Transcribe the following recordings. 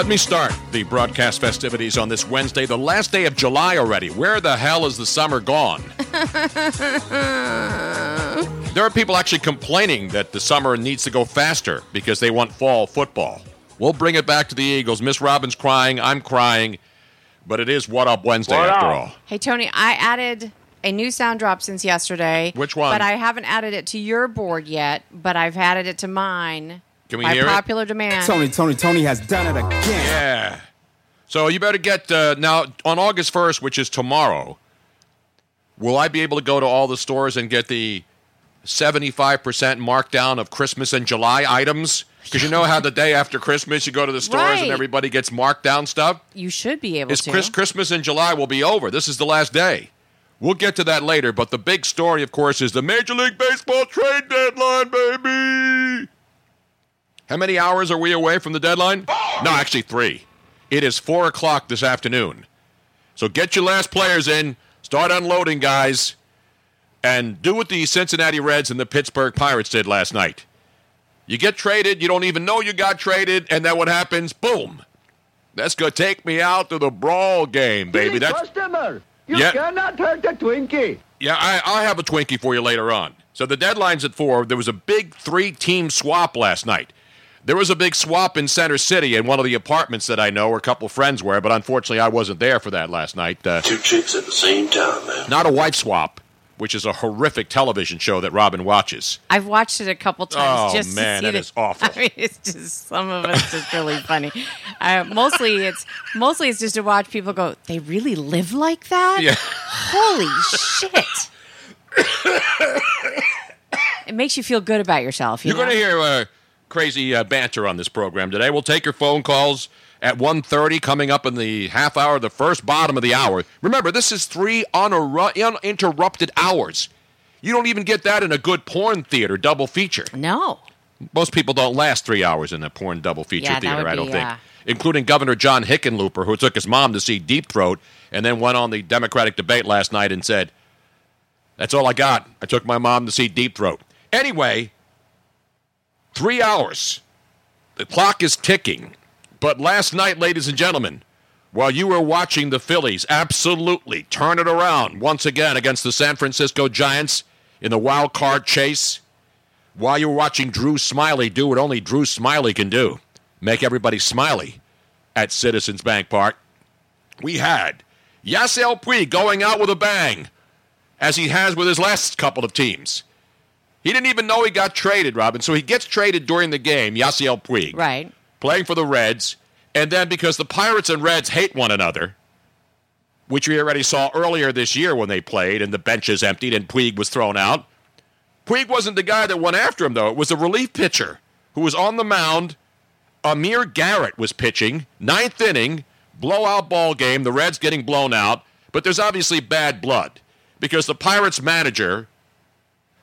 Let me start the broadcast festivities on this Wednesday, the last day of July already. Where the hell is the summer gone? there are people actually complaining that the summer needs to go faster because they want fall football. We'll bring it back to the Eagles. Miss Robbins crying, I'm crying, but it is What Up Wednesday What after up? all. Hey, Tony, I added a new sound drop since yesterday. Which one? But I haven't added it to your board yet, but I've added it to mine. Can we by hear it? popular demand. Tony, Tony, Tony has done it again. Yeah. So you better get uh, now on August 1st, which is tomorrow. Will I be able to go to all the stores and get the 75% markdown of Christmas and July items? Because you know how the day after Christmas you go to the stores Right. and everybody gets marked down stuff? You should be able It's to. Chris, Christmas in July will be over. This is the last day. We'll get to that later, but the big story, of course, is the Major League Baseball trade deadline, baby. How many hours are we away from the deadline? No, actually three. It is four o'clock this afternoon. So get your last players in, start unloading, guys, and do what the Cincinnati Reds and the Pittsburgh Pirates did last night. You get traded, you don't even know you got traded, and then what happens? Boom. That's gonna take me out to the brawl game, baby. That's customer. You Yeah. cannot hurt a Twinkie. yeah. I, I'll have a Twinkie for you later on. So the deadline's at four. There was a big three-team swap last night. There was a big swap in Center City in one of the apartments that I know where a couple friends were, but unfortunately I wasn't there for that last night. Uh, Two chicks at the same time, man. not a wife swap, which is a horrific television show that Robin watches. I've watched it a couple times Oh, just man, to see that the- is awful. I mean, it's just some of it's just really funny. Uh, mostly, it's mostly it's just to watch people go. They really live like that. Yeah. Holy shit! it makes you feel good about yourself. You You're going to hear uh, crazy uh, banter on this program today. We'll take your phone calls at 1.30 coming up in the half hour, the first bottom of the hour. Remember, this is three uninterrupted hours. You don't even get that in a good porn theater double feature. No. Most people don't last three hours in a porn double feature Yeah, theater, would I don't think. uh, Including Governor John Hickenlooper, who took his mom to see Deep Throat and then went on the Democratic debate last night and said, That's all I got. I took my mom to see Deep Throat. Anyway, three hours. The clock is ticking. But last night, ladies and gentlemen, while you were watching the Phillies absolutely turn it around once again against the San Francisco Giants in the wild card chase, while you were watching Drew Smyly do what only Drew Smyly can do make everybody smiley at Citizens Bank Park, we had Yasiel Puig going out with a bang, as he has with his last couple of teams. He didn't even know he got traded, Robin. So he gets traded during the game, Yasiel Puig. Right. Playing for the Reds. And then because the Pirates and Reds hate one another, which we already saw earlier this year when they played and the benches emptied and Puig was thrown out, Puig wasn't the guy that went after him, though. It was a relief pitcher who was on the mound. Amir Garrett was pitching, ninth inning, blowout ball game. The Reds getting blown out, but there's obviously bad blood because the Pirates manager,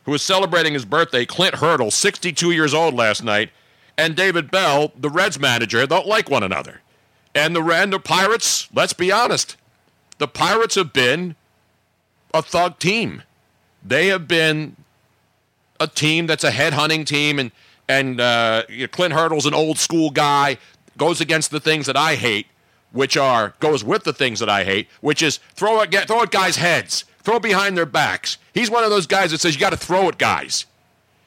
who was celebrating his birthday, Clint Hurdle, 62 years old last night, and David Bell, the Reds manager, don't like one another. And the, and the Pirates, let's be honest, the Pirates have been a thug team. They have been a team that's a headhunting team, and and uh, you know, Clint Hurdle's an old school guy, goes against the things that I hate, which are goes with the things that I hate, which is throw get, throw at guys' heads, throw it behind their backs. He's one of those guys that says you got to throw at guys,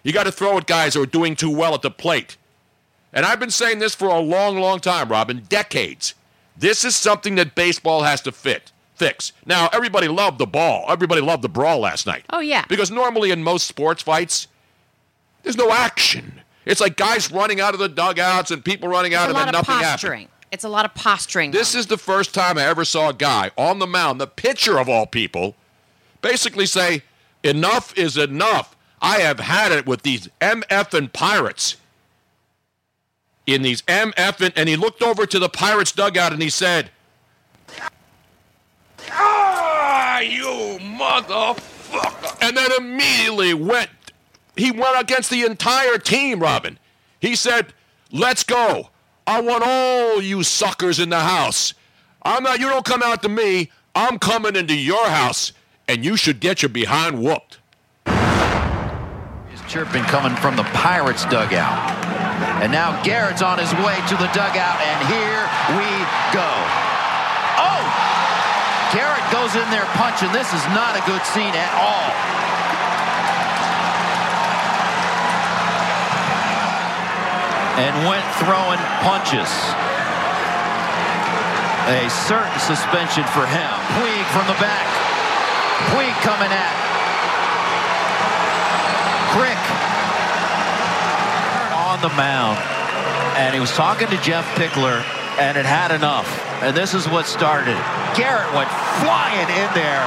you got to throw at guys who are doing too well at the plate. And I've been saying this for a long, long time, Robin, decades. This is something that baseball has to fit fix. Now, everybody loved the ball. Everybody loved the brawl last night. Oh yeah. Because normally in most sports fights, there's no action. It's like guys running out of the dugouts and people running out and lot then of nothing posturing. happened. It's a lot of posturing. This is the first time I ever saw a guy on the mound, the pitcher of all people, basically say, Enough is enough. I have had it with these MF and Pirates. In these MF and, and he looked over to the Pirates dugout and he said, Ah, you motherfucker. And then immediately went, he went against the entire team, Robin. He said, Let's go. I want all you suckers in the house. I'm not, you don't come out to me. I'm coming into your house, and you should get your behind whooped. Is chirping coming from the Pirates dugout. And now Garrett's on his way to the dugout, and here we go. Oh! Garrett goes in there punching. This is not a good scene at all. And went throwing punches. A certain suspension for him. Puig from the back. Puig coming at. Crick on the mound. And he was talking to Jeff Pickler and it had enough. And this is what started. Garrett went flying in there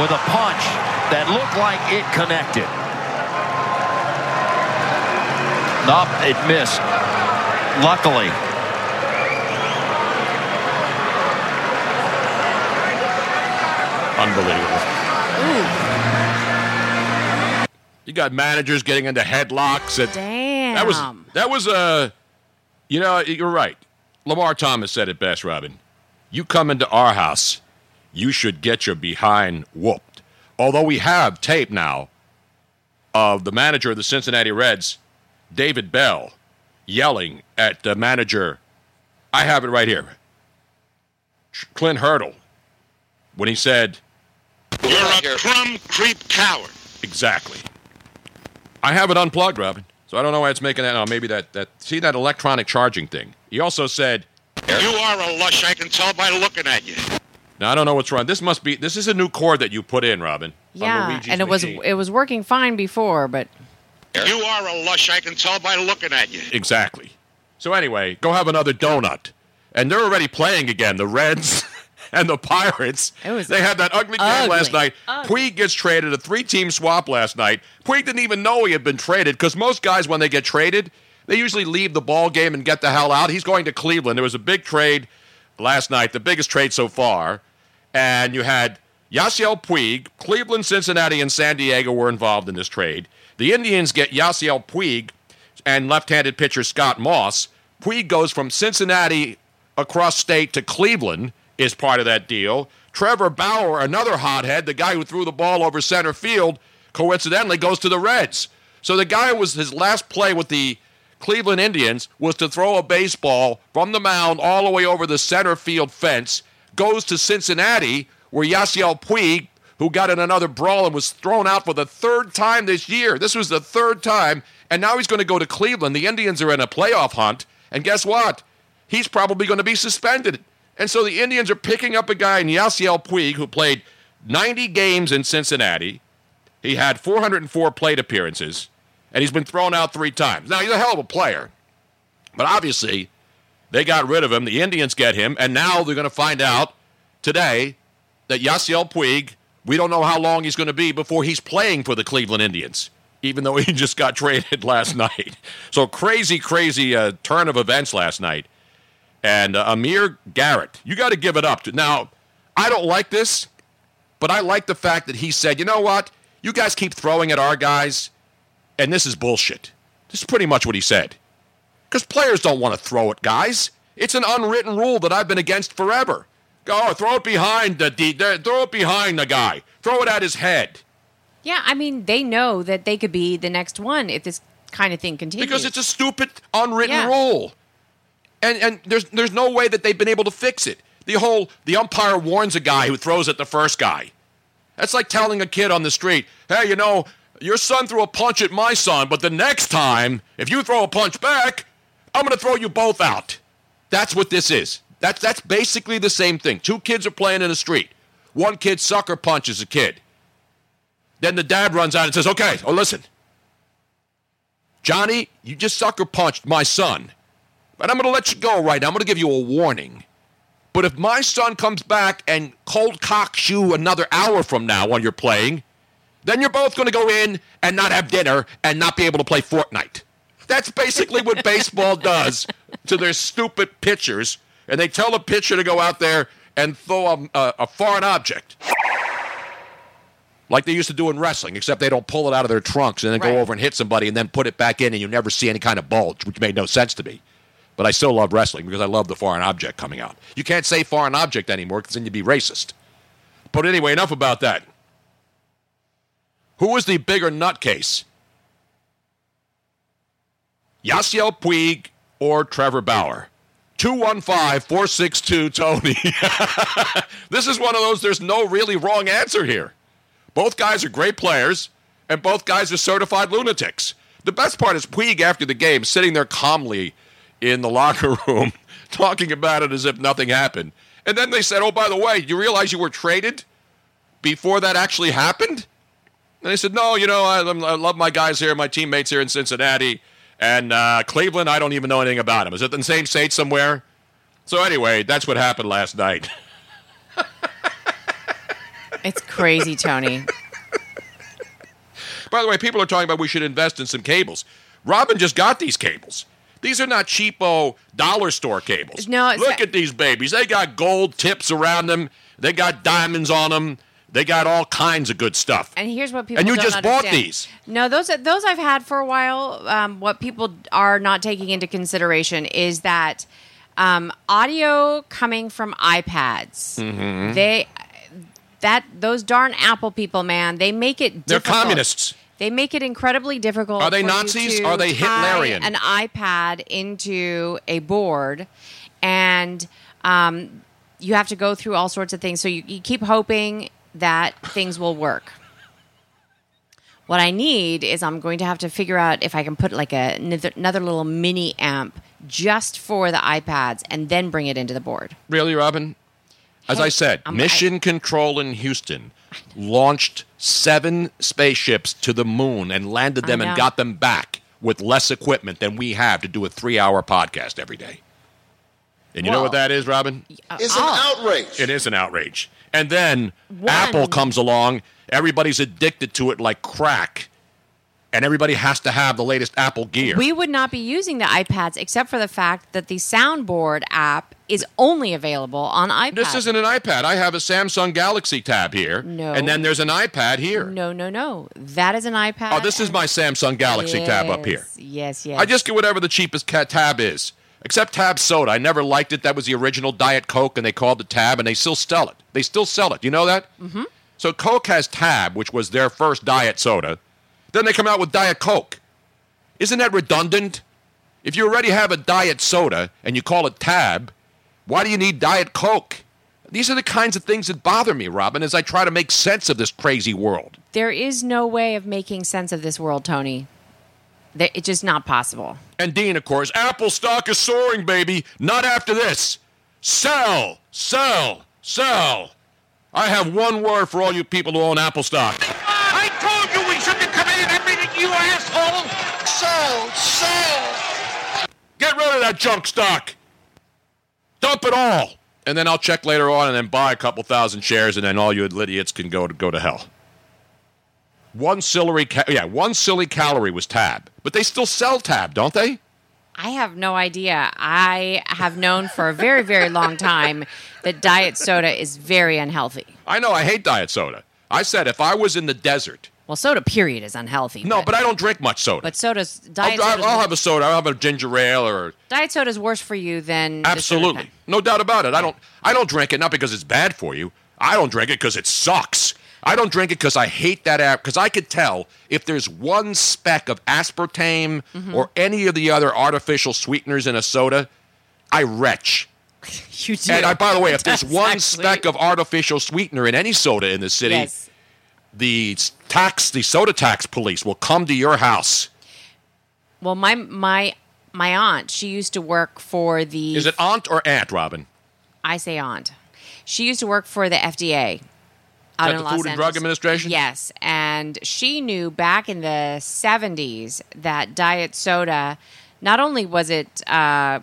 with a punch that looked like it connected. Nope, it missed. Luckily. Unbelievable. You got managers getting into headlocks. And Damn. That was that was uh, you know you're right. Lamar Thomas said it best, Robin. You come into our house, you should get your behind whooped. Although we have tape now of the manager of the Cincinnati Reds, David Bell, yelling at the manager. I have it right here. Clint Hurdle, when he said, You're a crumb creep coward. Exactly. I have it unplugged, Robin. So I don't know why it's making that. Oh, maybe that that see that electronic charging thing. He also said, You are a lush, I can tell by looking at you. "Now I don't know what's wrong. This must be. This is a new cord that you put in, Robin. yeah, and it was it was working fine before, but You are a lush, I can tell by looking at you. exactly. So anyway, go have another donut. And they're already playing again. The Reds and the Pirates. It was they had that ugly game last night. Ugly. Puig gets traded, a three-team swap last night. Puig didn't even know he had been traded because most guys, when they get traded, they usually leave the ball game and get the hell out. He's going to Cleveland. There was a big trade last night, the biggest trade so far. And you had Yasiel Puig, Cleveland, Cincinnati, and San Diego were involved in this trade. The Indians get Yasiel Puig and left-handed pitcher Scott Moss. Puig goes from Cincinnati across state to Cleveland is part of that deal. Trevor Bauer, another hothead, the guy who threw the ball over center field, coincidentally goes to the Reds. So the guy was his last play with the Cleveland Indians was to throw a baseball from the mound all the way over the center field fence, goes to Cincinnati, where Yasiel Puig, who got in another brawl and was thrown out for the third time this year. This was the third time, and now he's going to go to Cleveland. The Indians are in a playoff hunt, and guess what? He's probably going to be suspended. And so the Indians are picking up a guy Yasiel Puig who played 90 games in Cincinnati. He had 404 plate appearances, and he's been thrown out three times. Now, he's a hell of a player, but obviously they got rid of him. The Indians get him, and now they're going to find out today that Yasiel Puig We don't know how long he's going to be before he's playing for the Cleveland Indians, even though he just got traded last night. So crazy, crazy uh, turn of events last night. And uh, Amir Garrett, you got to give it up to. Now, I don't like this, but I like the fact that he said, you know what? You guys keep throwing at our guys, and this is bullshit. This is pretty much what he said. Because players don't want to throw at guys. It's an unwritten rule that I've been against forever. Go, oh, throw it behind the, the throw it behind the guy. Throw it at his head. Yeah, I mean, they know that they could be the next one if this kind of thing continues. Because it's a stupid unwritten Yeah. rule. And and there's there's no way that they've been able to fix it. The whole the umpire warns a guy who throws at the first guy. That's like telling a kid on the street, "Hey, you know, your son threw a punch at my son, but the next time, if you throw a punch back, I'm going to throw you both out." That's what this is. That's that's basically the same thing. Two kids are playing in the street. One kid sucker punches a kid. Then the dad runs out and says, "Okay, oh listen, Johnny, you just sucker punched my son. But I'm going to let you go right now. I'm going to give you a warning. But if my son comes back and cold cocks you another hour from now when you're playing, then you're both going to go in and not have dinner and not be able to play Fortnite. That's basically what baseball does to their stupid pitchers. And they tell a pitcher to go out there and throw a, a, a foreign object. Like they used to do in wrestling, except they don't pull it out of their trunks and then Right. go over and hit somebody and then put it back in and you never see any kind of bulge, which made no sense to me. But I still love wrestling because I love the foreign object coming out. You can't say foreign object anymore because then you'd be racist. But anyway, enough about that. Who is the bigger nutcase? Yasiel Puig or Trevor Bauer? 215 462 Tony. this is one of those, there's no really wrong answer here. Both guys are great players, and both guys are certified lunatics. The best part is Puig after the game sitting there calmly in the locker room talking about it as if nothing happened. And then they said, oh, by the way, you realize you were traded before that actually happened? And they said, no, you know, I, I love my guys here, my teammates here in Cincinnati. And uh, Cleveland, I don't even know anything about him. Is it the same state somewhere? So anyway, that's what happened last night. It's crazy, Tony. By the way, people are talking about we should invest in some cables. Robin just got these cables. These are not cheapo dollar store cables. No, it's- look at these babies. They got gold tips around them. They got diamonds on them. They got all kinds of good stuff. And here's what people And you just bought these. No, those those I've had for a while. Um, what people are not taking into consideration is that um, audio coming from iPads. Mm-hmm. They that those darn Apple people, man, they make it. They're communists. They make it incredibly difficult. Are they Nazis? to Are they Hitlerian? An iPad into a board, and um, you have to go through all sorts of things. So you, you keep hoping that things will work. What I need is I'm going to have to figure out if I can put like a, another, little mini amp just for the iPads and then bring it into the board. Really, Robin? As Hey, I said, Mission Control in Houston launched seven spaceships to the moon and landed them and got them back with less equipment than we have to do a three hour podcast every day. And you know what that is, Robin? It's Oh. an outrage. It is an outrage. And then One- Apple comes along, everybody's addicted to it like crack, and everybody has to have the latest Apple gear. We would not be using the iPads except for the fact that the soundboard app is only available on iPad. this isn't an iPad. I have a Samsung Galaxy tab here. No. And then there's an iPad here. No, no, no. That is an iPad. Oh, this is my Samsung Galaxy tab up here. Yes, yes. I just get whatever the cheapest tab is. Except Tab Soda. I never liked it. That was the original Diet Coke, and they called it Tab, and they still sell it. They still sell it. Do you know that? Mm-hmm. So Coke has Tab, which was their first Diet Soda. Then they come out with Diet Coke. Isn't that redundant? If you already have a Diet Soda and you call it Tab, why do you need Diet Coke? These are the kinds of things that bother me, Robin, as I try to make sense of this crazy world. There is no way of making sense of this world, Tony. It's just not possible. And Dean, of course, Apple stock is soaring, baby. Not after this. Sell, sell, sell. I have one word for all you people who own Apple stock. I told you we shouldn't come in and admit it, you asshole! Sell, sell. Get rid of that junk stock. Dump it all. and then I'll check later on, and then buy a couple thousand shares, and then all you idiots can go to go to hell. One silly, ca- yeah, one silly calorie was Tab, but they still sell Tab, don't they? I have no idea. I have known for a very, very long time that diet soda is very unhealthy. I know I hate diet soda. I said if I was in the desert, Well, soda period is unhealthy. no, but I don't drink much soda. but soda's diet I'll, soda's, I'll have a soda. I'll have a ginger ale or diet soda's worse for you than soda absolutely, no doubt about it. I don't. I don't drink it not because it's bad for you. I don't drink it because it sucks. I don't drink it because I hate that app. Because I could tell if there's one speck of aspartame Mm-hmm. or any of the other artificial sweeteners in a soda, I retch. You do. And I, by the way, if there's one actually- speck of artificial sweetener in any soda in the city, Yes. the tax, the soda tax police will come to your house. Well, my my my aunt, she used to work for the. Is it aunt or aunt, Robin? I say aunt. She used to work for the FDA. Out At the Los Food and Drug Administration? Yes, and she knew back in the '70s that diet soda, not only was it uh,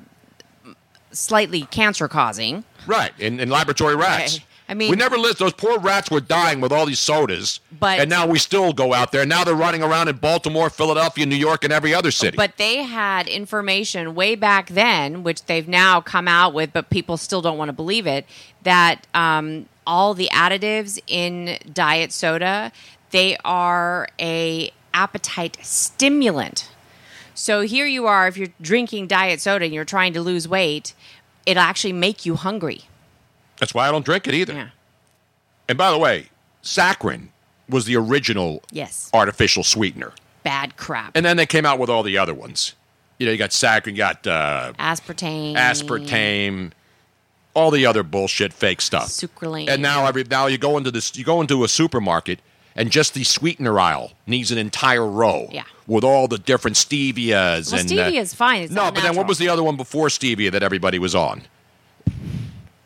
slightly cancer causing, Right, in, in laboratory rats. Okay. I mean- we never lived. Those poor rats were dying with all these sodas, But- and now we still go out there. Now they're running around in Baltimore, Philadelphia, New York, and every other city. But they had information way back then, which they've now come out with, but people still don't want to believe it, that um, all the additives in diet soda, they are a appetite stimulant. So here you are, if you're drinking diet soda and you're trying to lose weight, it'll actually make you hungry. That's why I don't drink it either. Yeah. And by the way, saccharin was the original Yes. artificial sweetener, Bad crap. and then they came out with all the other ones. You know, you got saccharin, you got uh, Aspartame. aspartame, all the other bullshit, fake stuff. Sucralane. And now every now you go into this, you go into a supermarket, and just the sweetener aisle needs an entire row. Yeah. With all the different stevias Well, and stevia uh, is fine. It's no, but then what was the other one before stevia that everybody was on?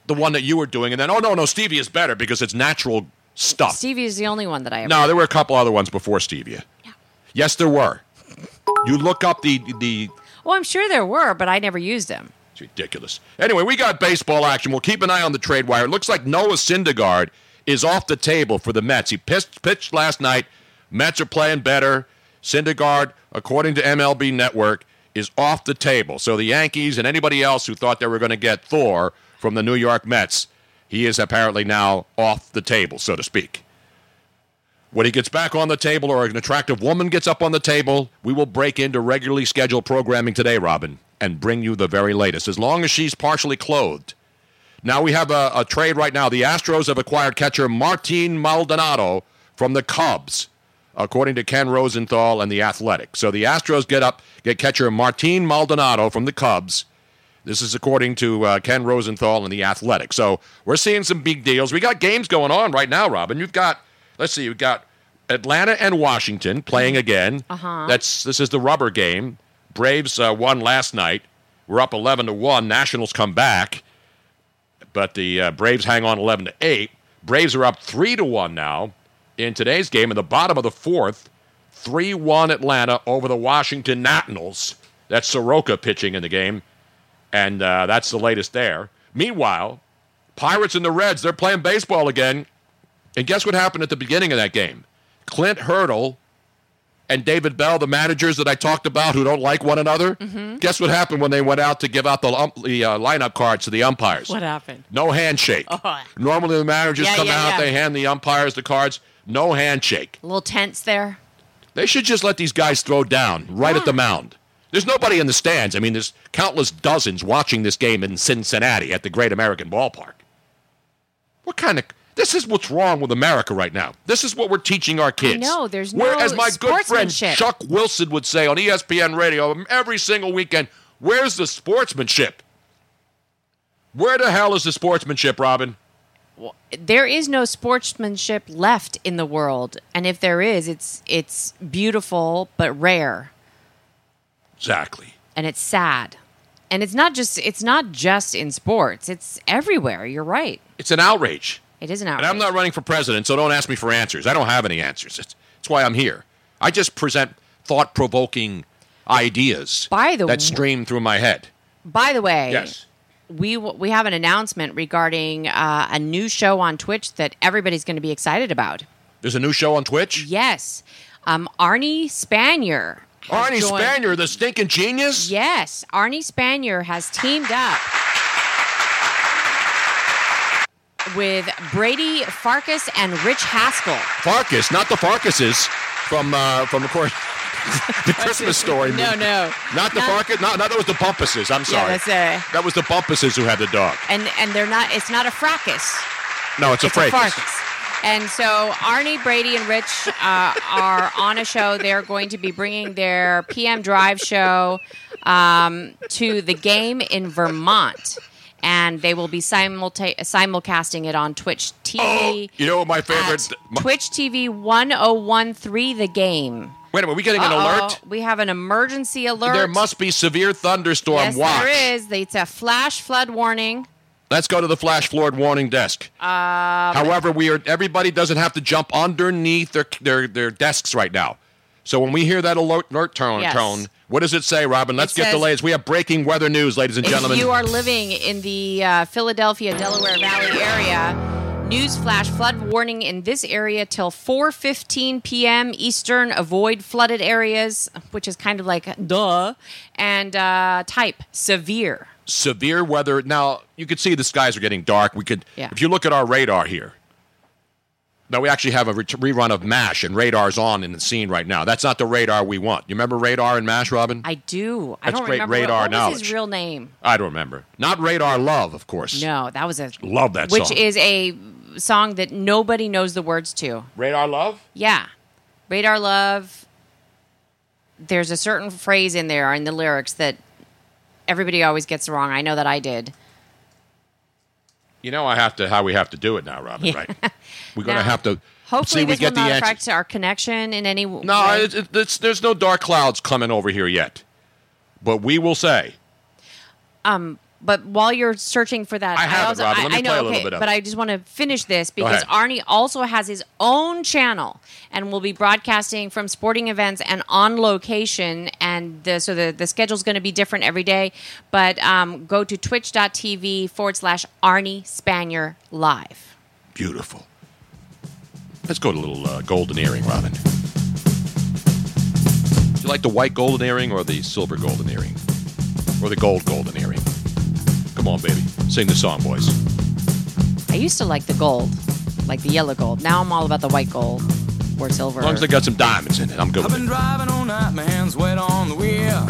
The one that you were doing, and then oh no, no, stevia is better because it's natural stuff. Stevia is the only one that I ever. No, there were a couple other ones before stevia. Yeah. Yes, there were. You look up the the Well, I'm sure there were, but I never used them. It's ridiculous. Anyway, we got baseball action. We'll keep an eye on the trade wire. It looks like Noah Syndergaard is off the table for the Mets. He pitched, pitched last night. Mets are playing better. Syndergaard, according to MLB Network, is off the table. So the Yankees and anybody else who thought they were going to get Thor from the New York Mets, he is apparently now off the table, so to speak. When he gets back on the table or an attractive woman gets up on the table, we will break into regularly scheduled programming today, Robin, and bring you the very latest, as long as she's partially clothed. Now we have a, a trade right now. The Astros have acquired catcher Martin Maldonado from the Cubs, according to Ken Rosenthal and the Athletic. So the Astros get up, get catcher Martin Maldonado from the Cubs. This is according to uh, Ken Rosenthal and the Athletic. So we're seeing some big deals. We got games going on right now, Robin. You've got, let's see, you've got Atlanta and Washington playing again. Uh-huh. That's this is the rubber game. Braves uh, won last night. We're up eleven to one. Nationals come back, but the uh, Braves hang on eleven to eight. Braves are up three to one now in today's game. In the bottom of the fourth, three one Atlanta over the Washington Nationals. That's Soroka pitching in the game, and uh, that's the latest there. Meanwhile, Pirates and the Reds they're playing baseball again, and guess what happened at the beginning of that game? Clint Hurdle and David Bell, the managers that I talked about who don't like one another, Mm-hmm. guess what happened when they went out to give out the, ump- the uh, lineup cards to the umpires? What happened? No handshake. Oh. Normally, the managers Yeah, come yeah, out, yeah. they hand the umpires the cards. No handshake. A little tense there. They should just let these guys throw down right at the mound. There's nobody in the stands. I mean, there's countless dozens watching this game in Cincinnati at the Great American Ballpark. What kind of. This is what's wrong with America right now. This is what we're teaching our kids. know, there's no. Where, no as my good friend. Chuck Wilson would say on ESPN radio every single weekend, where's the sportsmanship? Where the hell is the sportsmanship, Robin? There is no sportsmanship left in the world, and if there is, it's it's beautiful but rare, Exactly. and it's sad. And it's not just it's not just in sports. It's everywhere. You're right. It's an outrage. It is an And outrage. I'm not running for president, so don't ask me for answers. I don't have any answers. That's, that's why I'm here. I just present thought provoking ideas By the that stream through my head. By the way, Yes. we w- we have an announcement regarding uh, a new show on Twitch that everybody's going to be excited about. There's a new show on Twitch. Yes, um, Arnie Spanier. Arnie joined- Spanier, the stinking genius. Yes, Arnie Spanier has teamed up with Brady Farkas and Rich Haskell. Farkas, not the Farkases from uh, from the course. the Christmas story. No, movie. no. Not the Not- Farkas. No, no, that was the Bumpuses. I'm sorry. Yeah, that's a, that was the Bumpuses who had the dog. and and they're not. It's not a fracas. No, it's a it's a Fracas. farkas. And so Arnie, Brady, and Rich uh, are on a show. They're going to be bringing their PM Drive show um, to the game in Vermont. And they will be simulta- simulcasting it on Twitch TV. You know what my favorite? my- Twitch TV 1013 The Game. wait a minute, are we getting an Uh-oh, alert? We have an emergency alert. There must be severe thunderstorm yes, watch. there is. It's a flash flood warning. Let's go to the flash floored warning desk. Um, However, we are everybody doesn't have to jump underneath their their, their desks right now. So when we hear that alert, alert tone, Yes. tone, what does it say, Robin? Let's It get the latest. We have breaking weather news, ladies and gentlemen. If gentlemen. you are living in the uh, Philadelphia, Delaware Valley area, news flash flood warning in this area till 4:15 p.m. Eastern. Avoid flooded areas, which is kind of like duh, and uh, type severe. Severe weather. Now you can see the skies are getting dark. We could, Yeah. if you look at our radar here. Now we actually have a ret- rerun of Mash, and radar's on in the scene right now. That's not the radar we want. You remember radar and Mash, Robin? I do. I That's don't great remember radar what, was knowledge. his real name. I don't remember. Not radar love, of course. No, that was a Love that song. which song. is a song that nobody knows the words to. radar love. Yeah. Radar Love. There's a certain phrase in there in the lyrics that everybody always gets wrong. I know that I did. You know, I have to how we have to do it now, Robin. Yeah. Right? We're going to have to Hopefully, see we this get will not affect our connection in any No, way. it, it, it's, there's no dark clouds coming over here yet. But we will say Um, but while you're searching for that, I have it, also, Robin. Let me I know, play a little okay, bit of but it. I just want to finish this because. Arnie also has his own channel and will be broadcasting from sporting events and on location. And the, so the, the schedule is going to be different every day. But um, go to twitch.tv forward slash Arnie Spanier live. beautiful. Let's go to a little uh, golden earring, Robin. Do you like the white golden earring or the silver golden earring? Or the gold golden earring? Come on, baby. Sing the song, boys. I used to like the gold, like the yellow gold. Now I'm all about the white gold or silver. As long as they got some diamonds in it, I'm good I've with been it. driving all night, my hands wet on the wheel.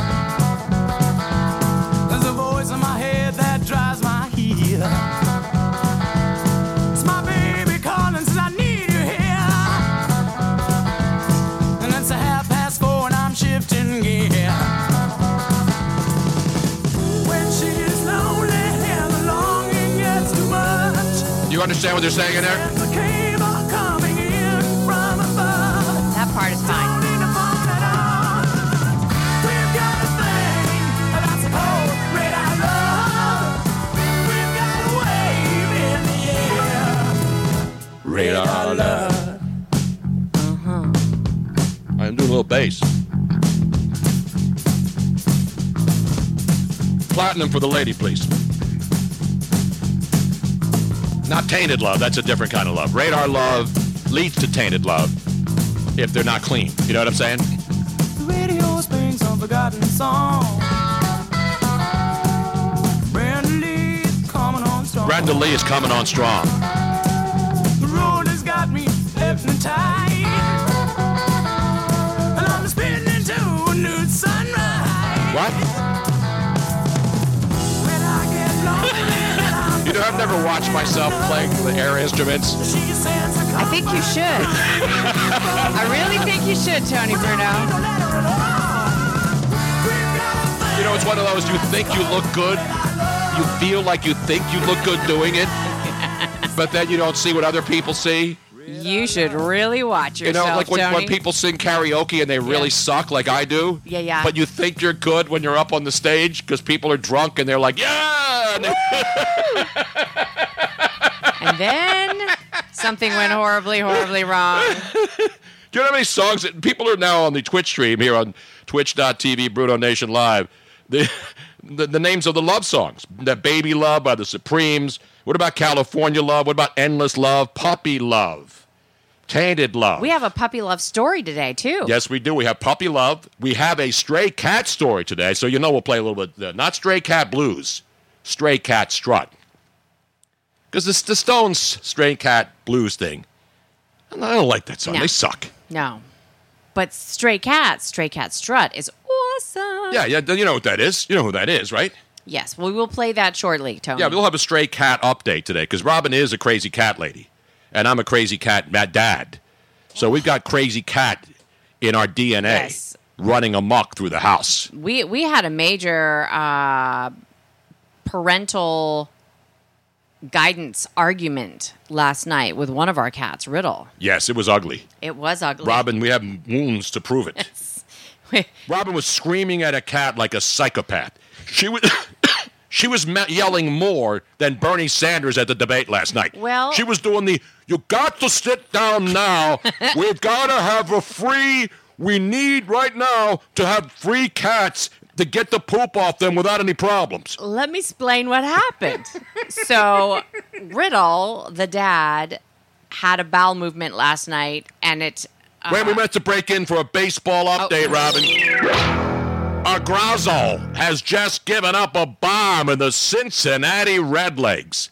There's a voice in my head that drives my heel. Understand what they're saying in there? The cable coming in from above. That part is fine. Radar love. I'm doing a little bass. Platinum for the lady, please. Not tainted love. That's a different kind of love. Radar love leads to tainted love if they're not clean. You know what I'm saying? The radio sings some forgotten song. Brenda Lee is coming on strong. Know, I've never watched myself playing the air instruments. she sends a I think you should. I really think you should, Tony Bruno. You know, it's one of those you think you look good, you feel like you think you look good doing it, but then you don't see what other people see. You should really watch yourself. You know, like when, Tony. when people sing karaoke and they really Yeah. suck, like I do. Yeah, yeah. But you think you're good when you're up on the stage because people are drunk and they're like, yeah. And and then something went horribly, horribly wrong. Do you know how many songs that people are now on the Twitch stream here on twitch.tv Bruno Nation Live? the, the the names of the love songs. The Baby Love by the Supremes. What about California Love? What about Endless Love? Puppy Love. Tainted Love. We have a puppy love story today too. Yes, we do. We have Puppy Love. We have a Stray Cat story today. So you know we'll play a little bit, uh, not Stray Cat Blues, Stray Cat Strut. Because it's the Stones Stray Cat Blues thing. And I don't like that song. No. They suck. No. But Stray Cat, Stray Cat Strut is awesome. Yeah, yeah, you know what that is. You know who that is, right? Yes, well, we will play that shortly, Tony. Yeah, we'll have a stray cat update today because Robin is a crazy cat lady, and I'm a crazy cat dad. So we've got crazy cat in our DNA Yes. running amok through the house. we we had a major uh, parental guidance argument last night with one of our cats, Riddle. Yes, it was ugly. It was ugly. Robin, we have wounds to prove it. Robin was screaming at a cat like a psychopath. She was. She was yelling more than Bernie Sanders at the debate last night. Well- she was doing the "You got to sit down now. We've got to have a free. We need right now to have free cats to get the poop off them without any problems." Let me explain what happened. so, Riddle, the dad, had a bowel movement last night, and it. Uh, When we meant to break in for a baseball Oh. update, Robin. Agrazal has just given up a bomb in the Cincinnati Redlegs,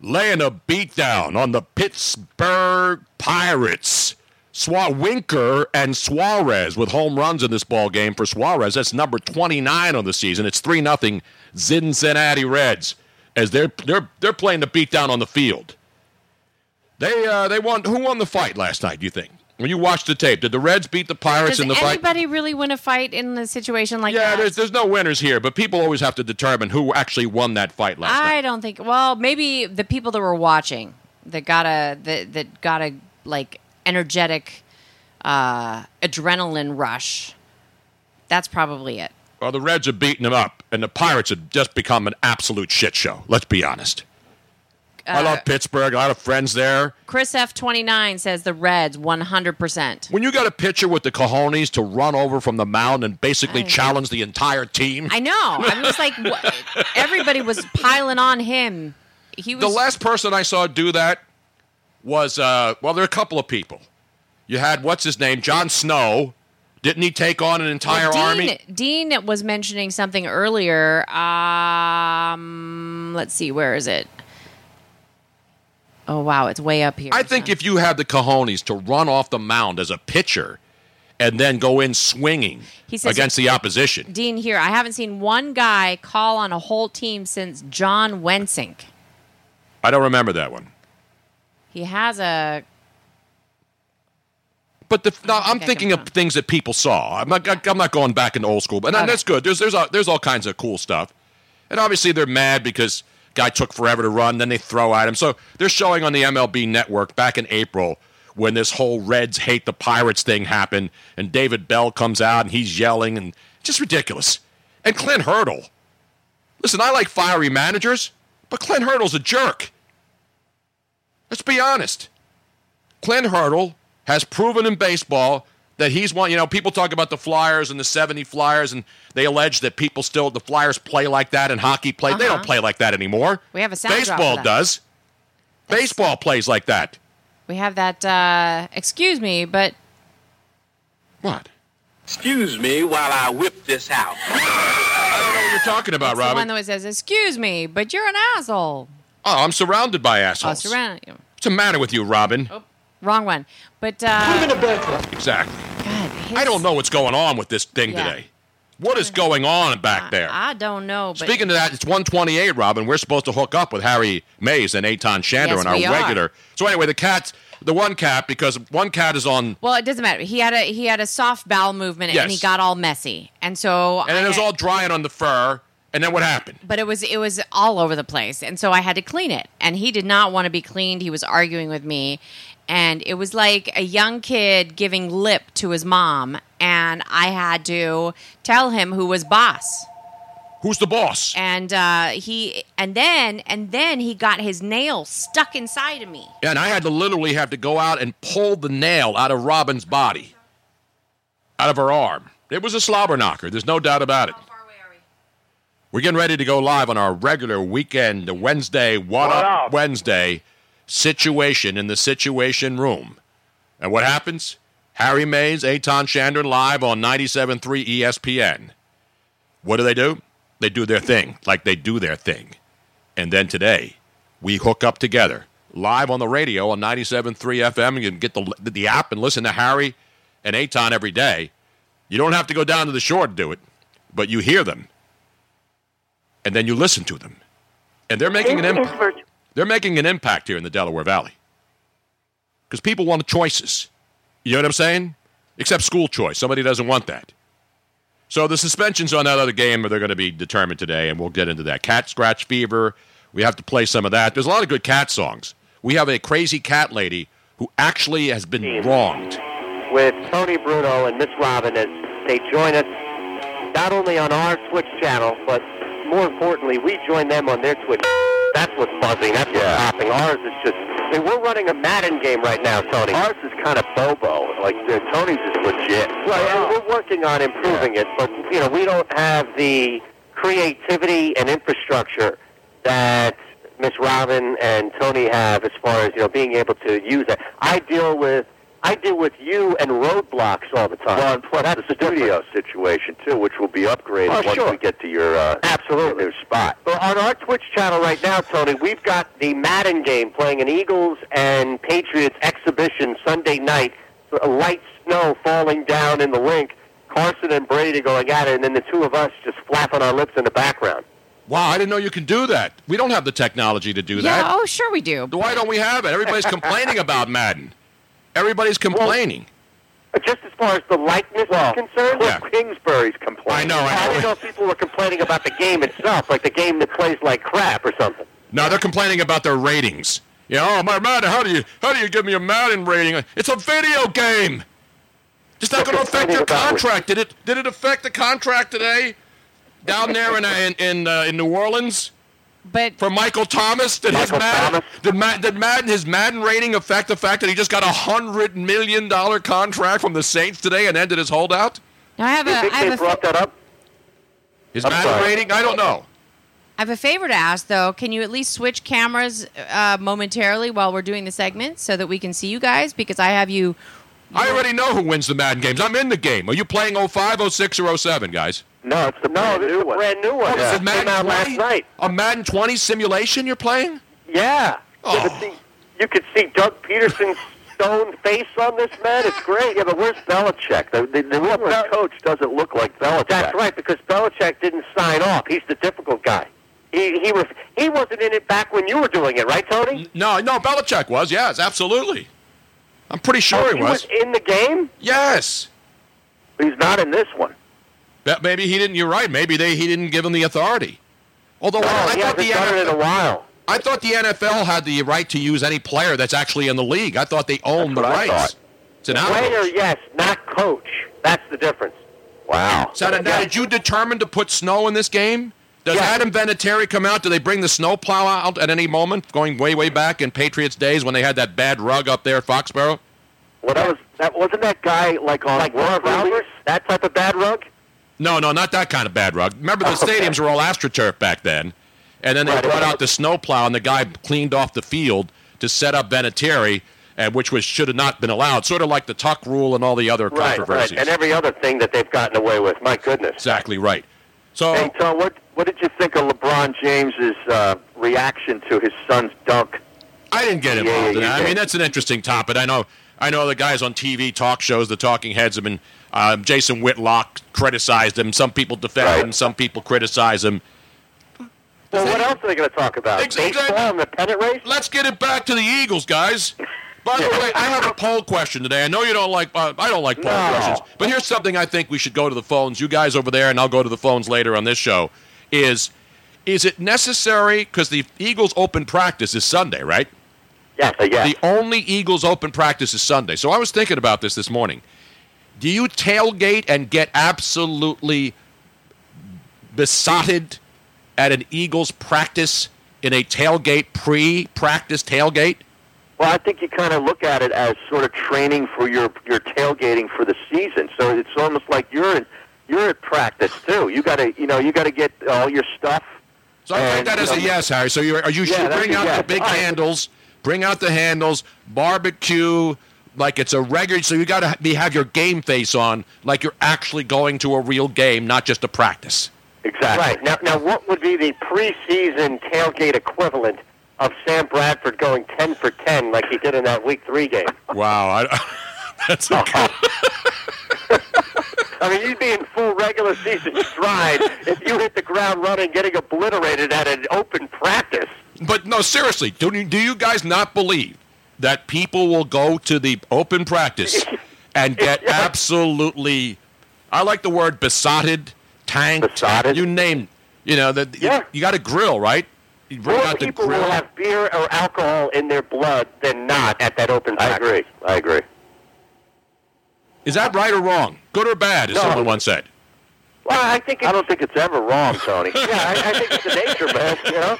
laying a beatdown on the Pittsburgh Pirates. Swa- Winker and Suarez with home runs in this ball game for Suarez. That's number 29 on the season. It's 3 0 Cincinnati Reds as they're, they're, they're playing the beatdown on the field. They, uh, they won. Who won the fight last night, do you think? When you watched the tape, did the Reds beat the Pirates Does in the fight? anybody really win a fight in a situation like Yeah, that? there's, there's no winners here, but people always have to determine who actually won that fight last night. I don't think. Well, maybe the people that were watching that got a that, that got a like energetic uh, adrenaline rush. That's probably it. Well, the Reds are beating them up, and the Pirates have just become an absolute shit show. Let's be honest. I Uh, love Pittsburgh. A lot of friends there. Chris F twenty nine says the Reds one hundred percent. When you got a pitcher with the cojones to run over from the mound and basically challenge the entire team, I know. I was like, everybody was piling on him. He was the last person I saw do that was uh, well, there are a couple of people. You had what's his name, Jon Snow. Didn't he take on an entire Dean, army? Dean was mentioning something earlier. Um, let's see, where is it? Oh wow, it's way up here. I think if you have the cojones to run off the mound as a pitcher and then go in swinging He says- against the opposition. Dean here, I haven't seen one guy call on a whole team since John Wensink. I don't remember that one. He has a But the, no, I'm think thinking of things that people saw. I'm not. I'm not going back into old school, but and that's good. There's there's all, there's all kinds of cool stuff, and obviously they're mad because guy took forever to run. Then they throw at him. So they're showing on the MLB Network back in April when this whole Reds hate the Pirates thing happened, and David Bell comes out and he's yelling and just ridiculous. And Clint Hurdle. Listen, I like fiery managers, but Clint Hurdle's a jerk. Let's be honest. Clint Hurdle has proven in baseball that he's one. You know, people talk about the Flyers and the 70 Flyers, and they allege that people still, the Flyers play like that and hockey play. They Uh-huh. don't play like that anymore. We have a sound drop for Baseball that. does. Baseball plays like that. we have that uh excuse me, but What? Excuse me while I whip this out. I don't know what you're talking about, it's the one Robin. that says, "Excuse me, but you're an asshole." Oh, I'm surrounded by Oh, assholes. surround What's the matter with you, Robin? Oh, wrong one. But uh, Exactly. God, I don't know what's going on with this thing Yeah. today. What is going on back there? I don't know. But Speaking of that, it's 128, Robin. We're supposed to hook up with Harry Mayes and Eytan Shander Yes, in our we are. regular. So anyway, the cats, the one cat, because one cat is on, Well, it doesn't matter. He had a he had a soft bowel movement and he got all messy, and so and I it was all drying on the fur. And then what happened? but it was it was all over the place and so i had to clean it and he did not want to be cleaned he was arguing with me and it was like a young kid giving lip to his mom and i had to tell him who was boss Who's the boss? and uh, he and then and then he got his nail stuck inside of me And I had to literally have to go out and pull the nail out of Robin's body, out of her arm. It was a slobber knocker. There's no doubt about it. We're getting ready to go live on our regular weekend Wednesday What, What Up up? Wednesday situation in the Situation Room. And what happens? Harry Mayes, Eytan Shander live on 97.3 ESPN. What do they do? They do their thing, like they do their thing. And then today, we hook up together live on the radio on 97.3 FM. You can get the, the app and listen to Harry and Aton every day. You don't have to go down to the shore to do it, but you hear them. And then you listen to them. And they're making an impact. They're making an impact here in the Delaware Valley. Because people want choices. You know what I'm saying? Except school choice. Somebody doesn't want that. So the suspensions on that other game are they're going to be determined today, and we'll get into that. Cat scratch fever. We have to play some of that. There's a lot of good cat songs. We have a crazy cat lady who actually has been wronged. with Tony Bruno and Miss Robin as they join us not only on our Twitch channel, but more importantly, we join them on their Twitch. That's what's buzzing. That's what's popping. Ours is just. I mean, we're running a Madden game right now, Tony. Ours is kind of bobo. Like Tony's is legit. Well, and we're working on improving it, but you know, we don't have the creativity and infrastructure that Miss Robin and Tony have as far as you know being able to use it. I deal with I deal with you and roadblocks all the time. Well, and plus That's the studio situation too, which will be upgraded Oh, once sure. we get to your uh, Absolutely. new spot. But on our Twitch channel right now, Tony, we've got the Madden game playing an Eagles and Patriots exhibition Sunday night. Light snow falling down in the link. Carson and Brady going at it, and then the two of us just flapping our lips in the background. Wow, I didn't know you can do that. We don't have the technology to do Yeah, that. oh, sure we do. Why don't we have it? Everybody's complaining about Madden. Everybody's complaining. But just as far as the likeness is concerned, Yeah. Kingsbury's complaining. I know, I know. didn't know if people were complaining about the game itself, like the game that plays like crap or something. No, they're complaining about their ratings. Yeah, oh my Madden, how do you how do you give me a Madden rating? It's a video game. It's not going to affect your contract. Did it? Did it affect the contract today? Down there in uh, in in, uh, in New Orleans. But for Michael Thomas, did his Madden, did, Ma- did Madden his Madden rating affect the fact that he just got a hundred million dollar contract from the Saints today and ended his holdout? Now I have a, I have a, fa- that up? His Madden rating? I don't know. I have a favor to ask, though. Can you at least switch cameras uh, momentarily while we're doing the segment so that we can see you guys? Because I have you. I already know who wins the Madden games. I'm in the game. Are you playing 05, 06, or 07, guys? No, it's the brand new one. brand new one. Oh, is it Came Madden out 20? last night. A Madden 20 simulation you're playing? Yeah. Oh. You, could see, you could see Doug Pederson's stone face on this man. It's great. Yeah, but where's Belichick? The, the, the New England coach doesn't look like Belichick. That's right, because Belichick didn't sign off. He's the difficult guy. He he was he wasn't in it back when you were doing it, right, Tony? No, no, Belichick was. Yes, absolutely. I'm pretty sure Oh, he was. in the game. Yes. He's not in this one. But maybe he didn't. You're right. Maybe they he didn't give him the authority. Although I, I thought the it in a NFL, while. I thought the NFL had the right to use any player that's actually in the league. I thought they owned the I rights. It's an Player, outrage. yes, not coach. That's the difference. Wow. So now, did you determine to put snow in this game? Does Adam Vinatieri come out? Do they bring the snow plow out at any moment? Going way, way back in Patriots days when they had that bad rug up there at Foxborough. What that was that wasn't that guy like on like World Release? That type of bad rug? No, no, not that kind of bad rug. Remember, the stadiums were all AstroTurf back then, and then they Right, brought right. out the snowplow, and the guy cleaned off the field to set up Vinatieri, and uh, which was should have not been allowed. Sort of like the tuck rule and all the other Right, controversies. right. And every other thing that they've gotten away with. My goodness. exactly right. So, Hey, Tom, what what did you think of LeBron James's uh, reaction to his son's dunk? I didn't get involved yeah, in that. I mean, that's an interesting topic. I know, I know the guys on TV talk shows, the talking heads have been. Um, Jason Whitlock criticized him. Some people defend him. Some people criticize him. Well, what else are they going to talk about? Baseball and the pennant race? Let's get it back to the Eagles, guys. By the way, I have a poll question today. I know you don't like. Uh, I don't like poll No. questions, but here's something I think we should go to the phones. You guys over there, and I'll go to the phones later on this show. Is is it necessary? Because the Eagles' open practice is Sunday, right? Yes, yes. The only Eagles open practice is Sunday. So I was thinking about this this morning. Do you tailgate and get absolutely besotted at an Eagles practice in a tailgate pre-practice tailgate? Well, I think you kind of look at it as sort of training for your your tailgating for the season. So it's almost like you're in you're at practice too. You got to, you know, you got to get all your stuff. So I take And, that you as a yes, Harry. So you are you Yeah, should bring out yes. the big All right. handles, bring out the handles, barbecue like it's a regular. So you got to be have your game face on, like you're actually going to a real game, not just a practice. Exactly. Right. Now, now, what would be the preseason tailgate equivalent of Sam Bradford going 10 for 10 like he did in that Week 3 game? Wow, I, that's I mean, you'd be in full regular season stride if you hit the ground running, getting obliterated at an open practice. But no, seriously, do you, do you guys not believe that people will go to the open practice and get absolutely, I like the word besotted, tanked, you name, you know, that you, you got a grill, right? You bring More out the people grill. will have beer or alcohol in their blood than not at that open practice. I agree. I agree. Is that right or wrong? Good or bad, as No. someone once said. Well, I think I don't think it's ever wrong, Tony. yeah, I, I think it's the nature, man. You know.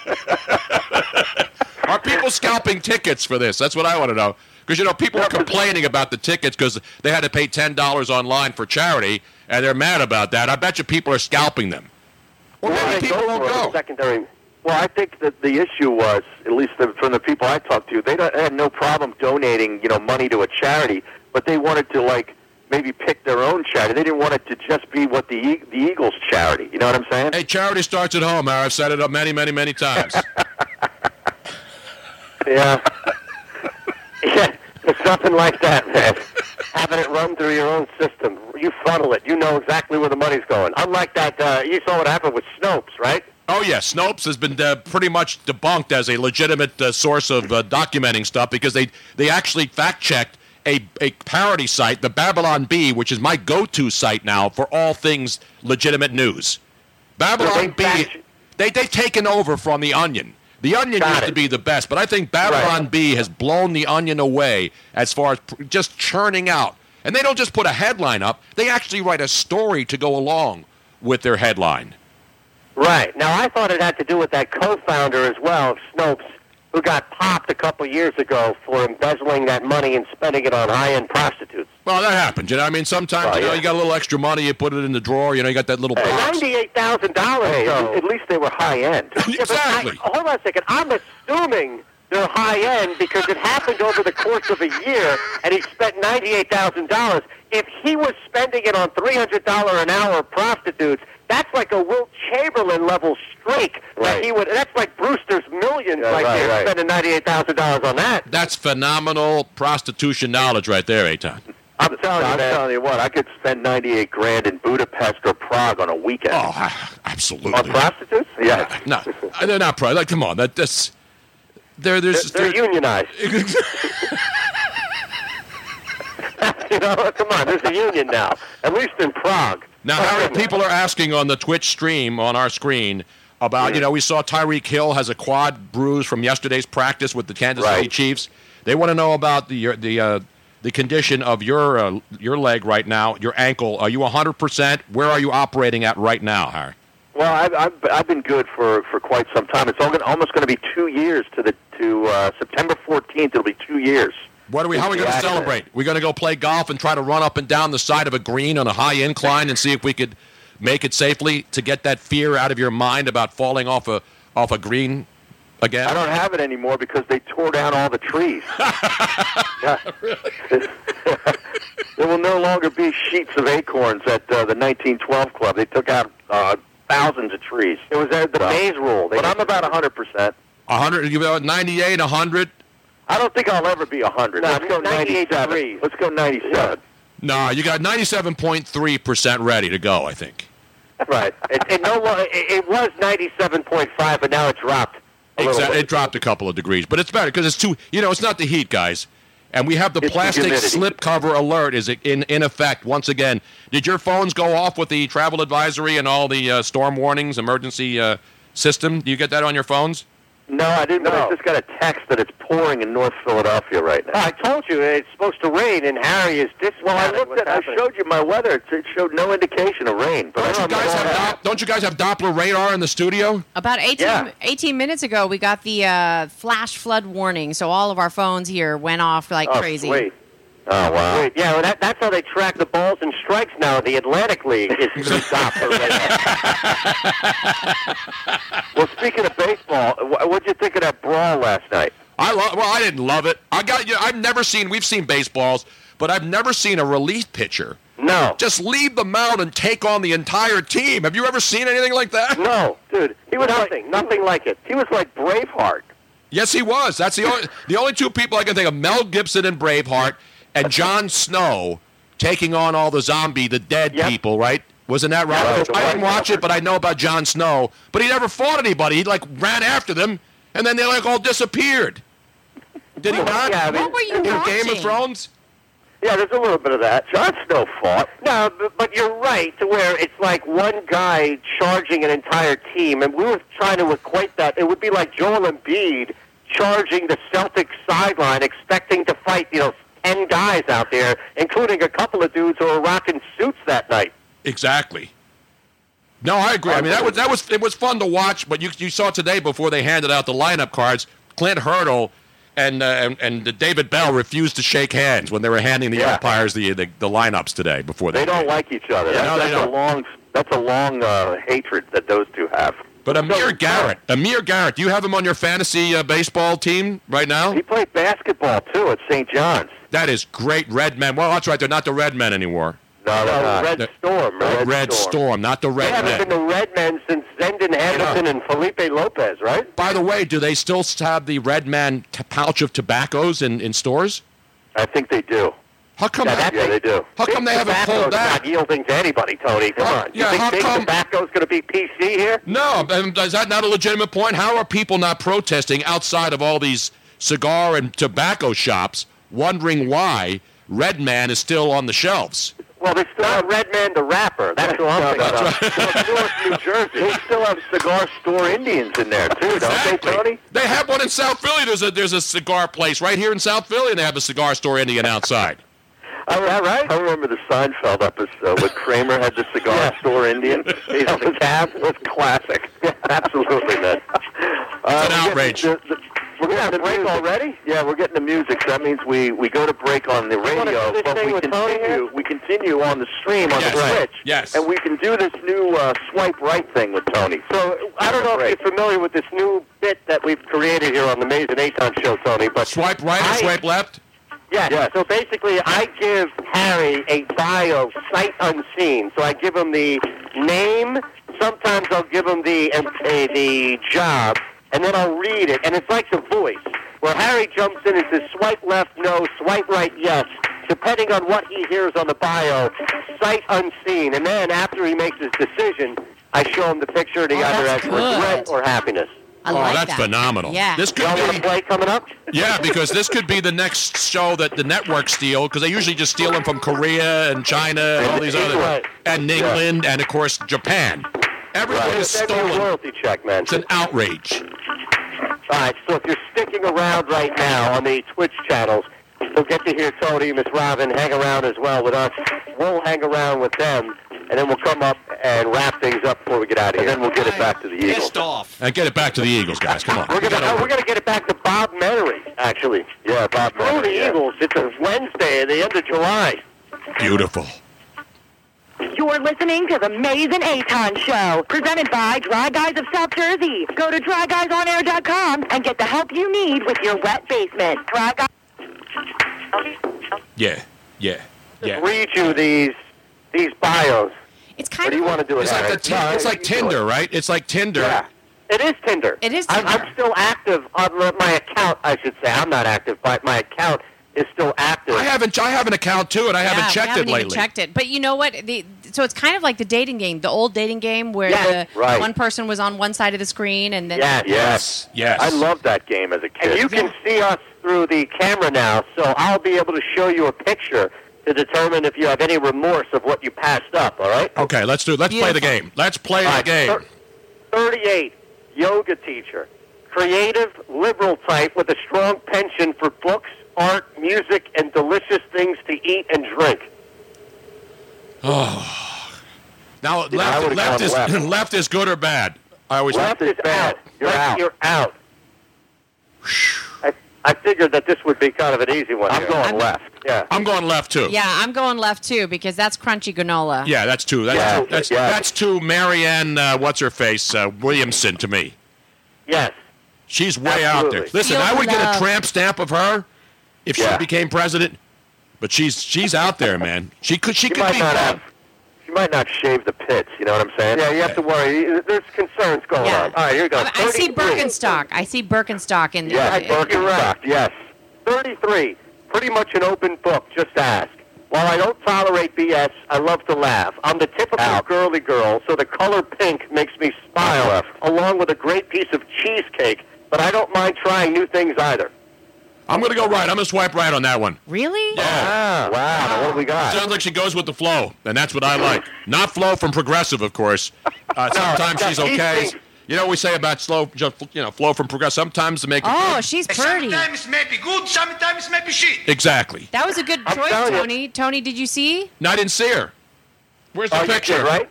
Are people scalping tickets for this? That's what I want to know. Because you know, people are complaining about the tickets because they had to pay ten dollars online for charity, and they're mad about that. I bet you people are scalping them. Or maybe people won't go. Secondary. Well, I think that the issue was, at least the, from the people I talked to, they don't- had no problem donating, you know, money to a charity, but they wanted to like maybe pick their own charity. They didn't want it to just be what the the Eagles charity. You know what I'm saying? Hey, charity starts at home. I've set it up many, many, many times. Yeah. yeah. It's nothing like that, man. Having it run through your own system. You funnel it. You know exactly where the money's going. Unlike that, uh, you saw what happened with Snopes, right? Oh yeah, Snopes has been uh, pretty much debunked as a legitimate uh, source of uh, documenting stuff because they they actually fact checked a a parody site, the Babylon Bee, which is my go-to site now for all things legitimate news. Babylon Bee, they they've taken over from the Onion. The Onion used to be the best, but I think Babylon Bee has blown the Onion away as far as pr- just churning out. And they don't just put a headline up; they actually write a story to go along with their headline. Right. Now, I thought it had to do with that co-founder as well of Snopes, who got popped a couple years ago for embezzling that money and spending it on high-end prostitutes. Well, that happens. You know, I mean, sometimes you know you got a little extra money, you put it in the drawer. You know, you got that little box. Ninety-eight thousand dollars. Hey, at least they were high end. exactly. hold on a second. I'm assuming they're high end because it happened over the course of a year, and he spent ninety-eight thousand dollars. If he was spending it on three hundred dollar an hour prostitutes, that's like a Wilt Chamberlain level streak. That he would. That's like Brewster's millions Yeah, right, right, there, right. spending ninety-eight thousand dollars on that. That's phenomenal prostitution knowledge right there, Eytan. I'm telling you, I'm telling you what, I could spend 98 grand in Budapest or Prague on a weekend. Oh, absolutely. On prostitutes? Yeah. No, uh, they're not pro. Like, come on, that that's they're there's They're unionized. you know, come on. There's a union now, at least in Prague. Now, Howard, people are asking on the Twitch stream on our screen about, you know, we saw Tyreek Hill has a quad bruise from yesterday's practice with the Kansas City Chiefs. They want to know about the the uh, the condition of your uh, your leg right now, your ankle. Are you 100%? Where are you operating at right now, Harry? Well, I've, I've I've been good for for quite some time. It's almost going to be two years to the to uh, September 14th. It'll be two years. What are we? How are we going to celebrate? We're going to go play golf and try to run up and down the side of a green on a high incline and see if we could make it safely to get that fear out of your mind about falling off a off a green again. I don't have it anymore because they tore down all the trees. there will no longer be sheets of acorns at uh, the 1912 Club. They took out uh, thousands of trees. It was uh, the maze rule. But I'm about 100 percent. 100, you about 98, 100. I don't think I'll ever be 100. No, Let's go 98 97. degrees. Let's go 97. No, you got 97.3% ready to go, I think. Right. It, it no it, it was ninety-seven point five, but now it dropped. Exactly. It dropped a couple of degrees, but it's better because it's too, you know, it's not the heat, guys. And we have the It's plastic humidity. slip cover alert is in, in effect once again. Did your phones go off with the travel advisory and all the uh, storm warnings, emergency uh, system? Do you get that on your phones? No, I didn't. But I just got a text that it's pouring in North Philadelphia right now. I told you it's supposed to rain, and Harry is dis. Well, I looked at. I showed you my weather. It- It showed no indication of rain. But Don't you guys have Dop- don't you guys have Doppler radar in the studio? About 18, 18 minutes ago, we got the uh, flash flood warning, so all of our phones here went off like oh, crazy. Sweet. Oh wow! Wait, yeah, well, that, that's how they track the balls and strikes now. The Atlantic League is pretty dominant Well, speaking of baseball, what'd you think of that brawl last night? I love. Well, I didn't love it. I got. You know, I've never seen. We've seen baseballs, but I've never seen a relief pitcher. No. Just leave the mound and take on the entire team. Have you ever seen anything like that? No, dude. He was nothing, nothing like it. He was like Braveheart. Yes, he was. That's the only the only two people I can think of: Mel Gibson and Braveheart, and Jon Snow taking on all the zombie, the dead people. Right? Wasn't that right? Yeah, the I didn't watch it, but I know about Jon Snow. But he never fought anybody. He like ran after them, and then they like all disappeared. Did he not? Yeah, I mean, What were you In Game of Thrones. Yeah, there's a little bit of that. Jon Snow fought. No, but, but you're right to where it's like one guy charging an entire team, and we were trying to equate that. It would be like Joel Embiid charging the Celtics sideline, expecting to fight, you know, ten guys out there, including a couple of dudes who were rocking suits that night. Exactly. No, I agree. I mean, that was that was it was fun to watch. But you you saw today before they handed out the lineup cards, Clint Hurdle and uh, and, and David Bell refused to shake hands when they were handing the Yeah. umpires the, the the lineups today before they. They don't like each other. Yeah, that's, no, that's a long. That's a long uh, hatred that those two have. But Amir Garrett, Amir Garrett, do you have him on your fantasy uh, baseball team right now? He played basketball too at St. John's. That is great. Red Men. Well, that's right. They're not the Red Men anymore. No, they're not. Red The- Storm, right? Red, Storm. not the Red They haven't Men. been the Red Men since Zendon Anderson and Felipe Lopez, right? By the way, do they still have the Red Man t- pouch of tobaccos in, in stores? I think they do. How come? Yeah, that, Yeah, they do. how come they haven't pulled that? not yielding to anybody, Tony. Come How- on. yeah, you how think big come- tobacco's going to be PC here? No, um, is that not a legitimate point? How are people not protesting outside of all these cigar and tobacco shops, wondering why Red Man is still on the shelves? Well, they still have Redman the rapper. That's who I'm thinking That's of. right. Newark, New Jersey. They still have cigar store Indians in there too, don't they, Exactly. Tony? They have one in South Philly. There's a there's a cigar place right here in South Philly, and they have a cigar store Indian outside. Oh, that right? I remember the Seinfeld episode with Kramer had the cigar store Indian. He's the cab. It was classic. Absolutely, man. Uh, It's an we're getting outrage. the- the- we're getting the break music. already? Yeah, we're getting the music. So that means we, we go to break on the radio, but we continue we continue on the stream on Yes, the. Twitch. Yes. And we can do this new uh, swipe right thing with Tony. So I don't know if you're familiar with this new bit that we've created here on the Mayes and Eytan show, Tony, but Swipe right or I- swipe left? Yes. Yes. So basically, I give Harry a bio sight unseen. So I give him the name. Sometimes I'll give him the uh, the job, and then I'll read it. And it's like the voice, where Harry jumps in and says, "Swipe left, no. Swipe right, yes." Depending on what he hears on the bio, sight unseen. And then after he makes his decision, I show him the picture, and he Oh, either good. regret or happiness. I oh, like that's that. phenomenal. Yeah. This could Y'all be play coming up? Yeah, because this could be the next show that the network steal because they usually just steal them from Korea and China and all these other Right. and England and of course Japan. Everything is Send stolen. royalty check, man. It's an outrage. All right, so if you're sticking around right now on the Twitch channels, you'll get to hear Tony, Miss Robin hang around as well with us. We'll hang around with them, and then we'll come up and wrap things up before we get out of here. And then we'll get it back to the Eagles. Pissed off. And get it back to the Eagles, guys. Come on. We're gonna we're gonna get it back to Bob Menery, actually. Yeah, Bob Screw Menery, the yeah. Eagles. It's a Wednesday at the end of July. Beautiful. You're listening to the Mayes and Eytan Show, presented by Dry Guys of South Jersey. Go to dryguysonair.com and get the help you need with your wet basement. Dry Guys. Yeah. Yeah. Yeah. Read you these these bios. It's What kind do you want to do? It's it, like Harry? the Ti- it's like Tinder, right? It's like Tinder. Yeah. It is Tinder. It is I'm, Tinder. I'm still active on my account. I should say I'm not active, but my account is still active. I haven't I have an account too and I Yeah, haven't we checked haven't it even lately. checked it. But you know what? The, so it's kind of like the dating game, the old dating game where Yes, the right. one person was on one side of the screen and then Yes. Yes. Yes. I love that game as a kid. And you can see us through the camera now, so I'll be able to show you a picture to determine if you have any remorse of what you passed up. All right. Okay, let's do it. let's play the game. Let's play the game. thir- Thirty-eight, yoga teacher, creative, liberal type with a strong penchant for books, art, music, and delicious things to eat and drink. Oh. Now left, would've left is left. left is good or bad? I always Left is bad. out. You're Left, out. You're out. I, I figured that this would be kind of an easy one. I'm here. going left. Yeah. I'm going left too. Yeah, I'm going left too because that's crunchy granola. Yeah, that's two. That's Yeah, two. That's, yeah. that's two. Marianne, uh, what's her face? Uh, Williamson to me. Yes. She's way out there. Listen, Feel I would get a tramp stamp of her if she became president. But she's she's out there, man. She could she, She could might be not have. She might not shave the pits. You know what I'm saying? Yeah, you have to worry. There's concerns going Yeah. on. All right, here we go. I, I see 33. Birkenstock. I see Birkenstock in there. Yeah, there. Birkenstock. Yes. 33. Pretty much an open book. Just ask. While I don't tolerate BS, I love to laugh. I'm the typical girly girl, so the color pink makes me smile, along with a great piece of cheesecake. But I don't mind trying new things either. I'm gonna go right. I'm gonna swipe right on that one. Really? Ah, wow. Now what do we got? Sounds like she goes with the flow, and that's what I like. Not flow from progressive, of course. Uh, sometimes no, she's okay. thinks- You know what we say about slow, just you know, flow from progressive. Sometimes to make it Oh, she's pretty. Sometimes maybe good, sometimes maybe shit. exactly. That was a good I'm choice, telling you. Tony. Tony, did you see? No, I didn't see her. Where's the Oh, picture? did, right?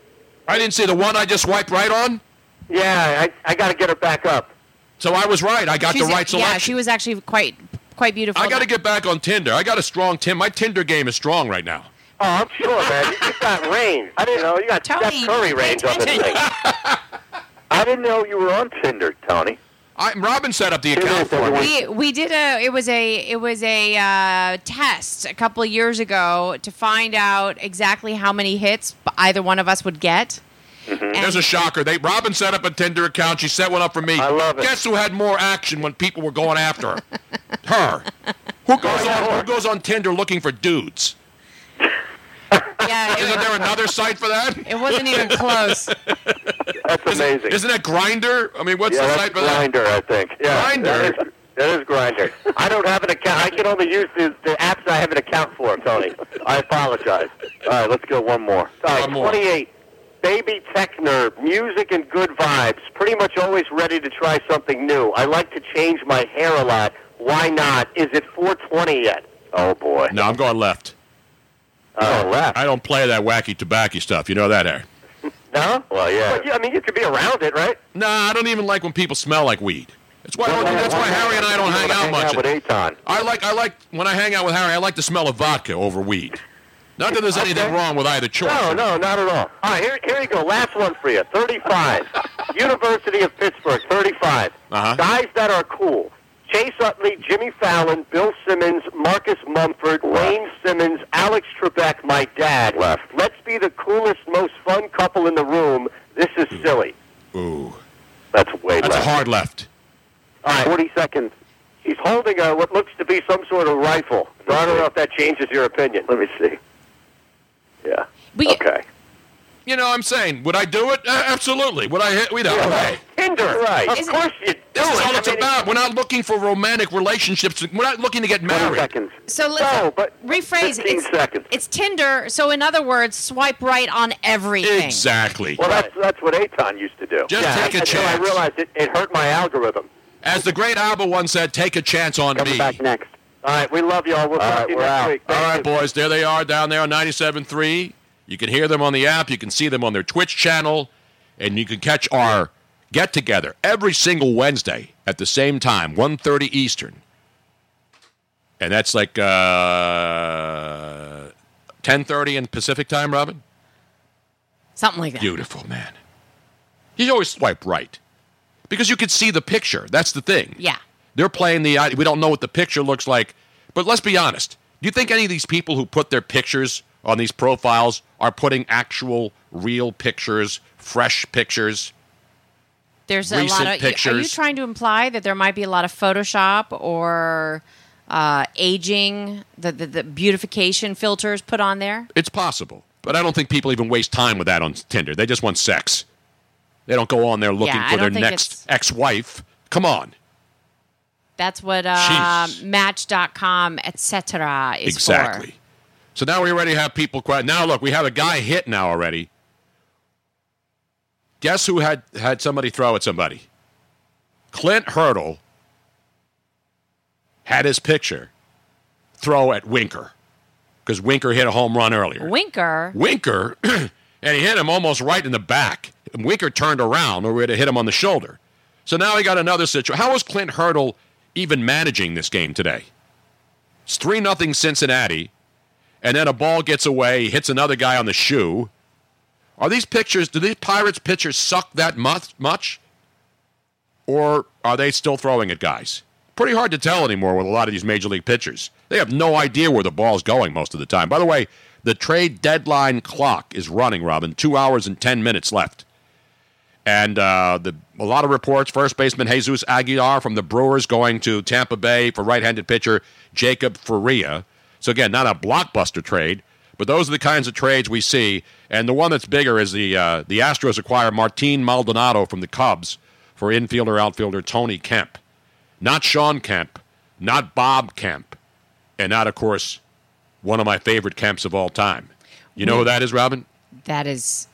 I didn't see the one I just swiped right on. Yeah, I, I got to get her back up. So I was right. I got She's- the right selection. Yeah, she was actually quite quite beautiful. I got to get back on Tinder. I got a strong Tim. My Tinder game is strong right now. Oh, I'm sure, man. You got range. I didn't know you got Tony, Steph Curry pay range on this thing. I didn't know you were on Tinder, Tony. I, Robin set up the account for me. We we did a it was a it was a uh, test a couple of years ago to find out exactly how many hits either one of us would get. Mm-hmm. There's a shocker. They Robin set up a Tinder account. She set one up for me. I love it. Guess who had more action when people were going after her? her. Who goes on? Who goes on Tinder looking for dudes? Yeah, Isn't it, there another site for that? it wasn't even close. That's amazing. Isn't that Grindr? I mean, what's yeah, the site for that? Grindr, I think. Yeah, Grindr? That is, that is Grindr. I don't have an account. I can only use the, the apps I have an account for, Tony. I apologize. All right, let's go one more. All right, One more. 28. Baby tech nerd, music and good vibes. Pretty much always ready to try something new. I like to change my hair a lot. Why not? Is it 420 yet? Oh boy. No, I'm going left. Oh, left. I don't play that wacky tobacco stuff. You know that, Aaron? No? Well, yeah. But, yeah. I mean, you could be around it, right? Nah, I don't even like when people smell like weed. That's why. that's why Harry and I don't hang out much. with Eytan. I like. I like when I hang out with Harry. I like the smell of vodka over weed. Not that there's anything wrong with either choice. No, no, not at all. All right, here, here you go. Last one for you. 35. University of Pittsburgh, 35. Uh-huh. Guys that are cool. Chase Utley, Jimmy Fallon, Bill Simmons, Marcus Mumford, Wayne Simmonds, Alex Trebek, my dad. Left. Let's be the coolest, most fun couple in the room. This is silly. Ooh, That's way that's a left. hard left. All right. 40 seconds. He's holding a, what looks to be some sort of rifle. So I don't know if that changes your opinion. Let me see. Yeah. We, Okay. You know, I'm saying, would I do it? Uh, absolutely. Would I hit? We don't. Okay. Tinder. Right. Of Is it- course you do This is it. all I it's mean, about. We're not looking for romantic relationships. We're not looking to get married. seconds. So listen, No, but rephrase. 15 It's, seconds. it's Tinder. So in other words, swipe right on everything. Exactly. Well, that's that's what Eytan used to do. Just yeah, take a until I realized it, it hurt my algorithm. As the great ABBA once said, take a chance on me. Back next. All right, we love y'all. We'll All talk right, to you next out. week. All Thank right, you. boys. There they are down there on 97.3. You can hear them on the app. You can see them on their Twitch channel. And you can catch our get together every single Wednesday at the same time, 1.30 Eastern. And that's like uh, 10.30 in Pacific time, Robin? Something like that. Beautiful, man. You always swipe right. Because you can see the picture. That's the thing. Yeah. They're playing the. We don't know what the picture looks like, but let's be honest. Do you think any of these people who put their pictures on these profiles are putting actual, real pictures, fresh pictures? There's a lot of. Are you trying to imply that there might be a lot of Photoshop or uh, aging, the, the the beautification filters put on there? It's possible, but I don't think people even waste time with that on Tinder. They just want sex. They don't go on there looking Yeah, for their next ex-wife. Come on. That's what uh, Jeez. Match.com, etc. is exactly. So now we already have people. Quite, now look, we have a guy hit now already. Guess who had had somebody throw at somebody? Clint Hurdle had his picture throw at Winker because Winker hit a home run earlier. Winker. Winker, and he hit him almost right in the back. And Winker turned around or we had to hit him on the shoulder. So now he got another situation. How was Clint Hurdle even managing this game today. It's 3 nothing Cincinnati, and then a ball gets away, hits another guy on the shoe. Are these pitchers, do these Pirates pitchers suck that much? much? Or are they still throwing at guys? Pretty hard to tell anymore with a lot of these major league pitchers. They have no idea where the ball's going most of the time. By the way, the trade deadline clock is running, Robin. Two hours and 10 minutes left. And uh, the, a lot of reports first baseman Jesus Aguilar from the Brewers going to Tampa Bay for right handed pitcher Jacob Faria. So, again, not a blockbuster trade, but those are the kinds of trades we see. And the one that's bigger is the, uh, the Astros acquire Martin Maldonado from the Cubs for infielder outfielder Tony Kemp. Not Sean Kemp, not Bob Kemp, and not, of course, one of my favorite Kemps of all time. You know who that is, Robin? That is.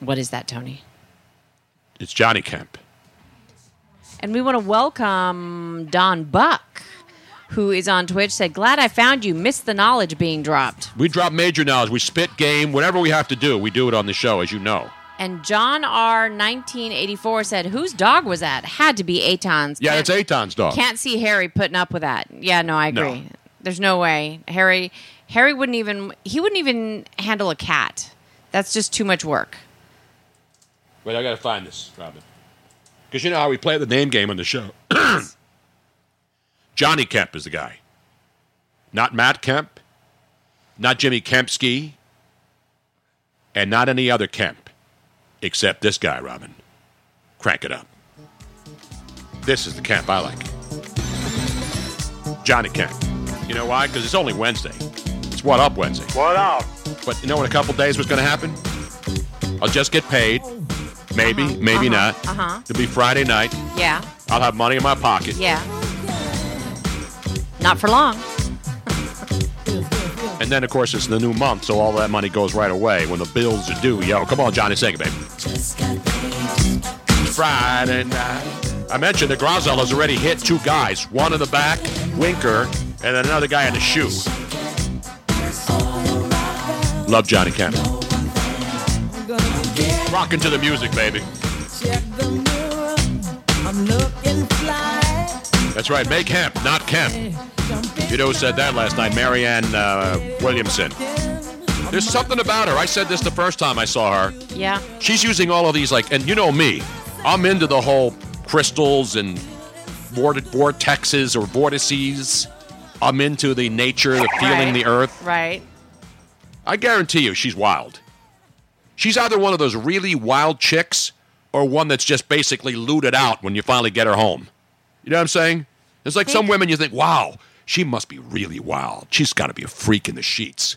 What is that, Tony? It's Johnny Kemp. And we want to welcome Don Buck, who is on Twitch. Said, "Glad I found you. Missed the knowledge being dropped." We drop major knowledge. We spit game. Whatever we have to do, we do it on the show, as you know. And John R. 1984 said, "Whose dog was that? Had to be Eytan's." Yeah, Can't- it's Eytan's dog. Can't see Harry putting up with that. Yeah, no, I agree. No. There's no way Harry. Harry wouldn't even. He wouldn't even handle a cat. That's just too much work. Wait, I got to find this, Robin. Because you know how we play the name game on the show. Johnny Kemp is the guy. Not Matt Kemp, not Jimmy Kempski, and not any other Kemp, except this guy, Robin. Crank it up. This is the Kemp I like. Johnny Kemp. You know why? Because it's only Wednesday. It's What Up Wednesday. What up? But you know in a couple days what's going to happen? I'll just get paid. Maybe, maybe not. Uh huh. It'll be Friday night. Yeah. I'll have money in my pocket. Yeah. Not for long. And then, of course, it's the new month, so all that money goes right away when the bills are due. Yo, come on, Johnny, sing it, baby. Friday night. I mentioned that Grosel has already hit two guys, one in the back, Winker, and then another guy in the shoe. Love Johnny Kemp. Rocking to the music, baby. That's right, make hemp, not Kemp. You know who said that last night? Marianne uh, Williamson. There's something about her. I said this the first time I saw her. Yeah. She's using all of these, like, and you know me, I'm into the whole crystals and vortexes or vortices. I'm into the nature, the feeling Right. the earth. Right. I guarantee you, she's wild. She's either one of those really wild chicks or one that's just basically looted out when you finally get her home. You know what I'm saying? It's like some women you think, wow, she must be really wild. She's got to be a freak in the sheets.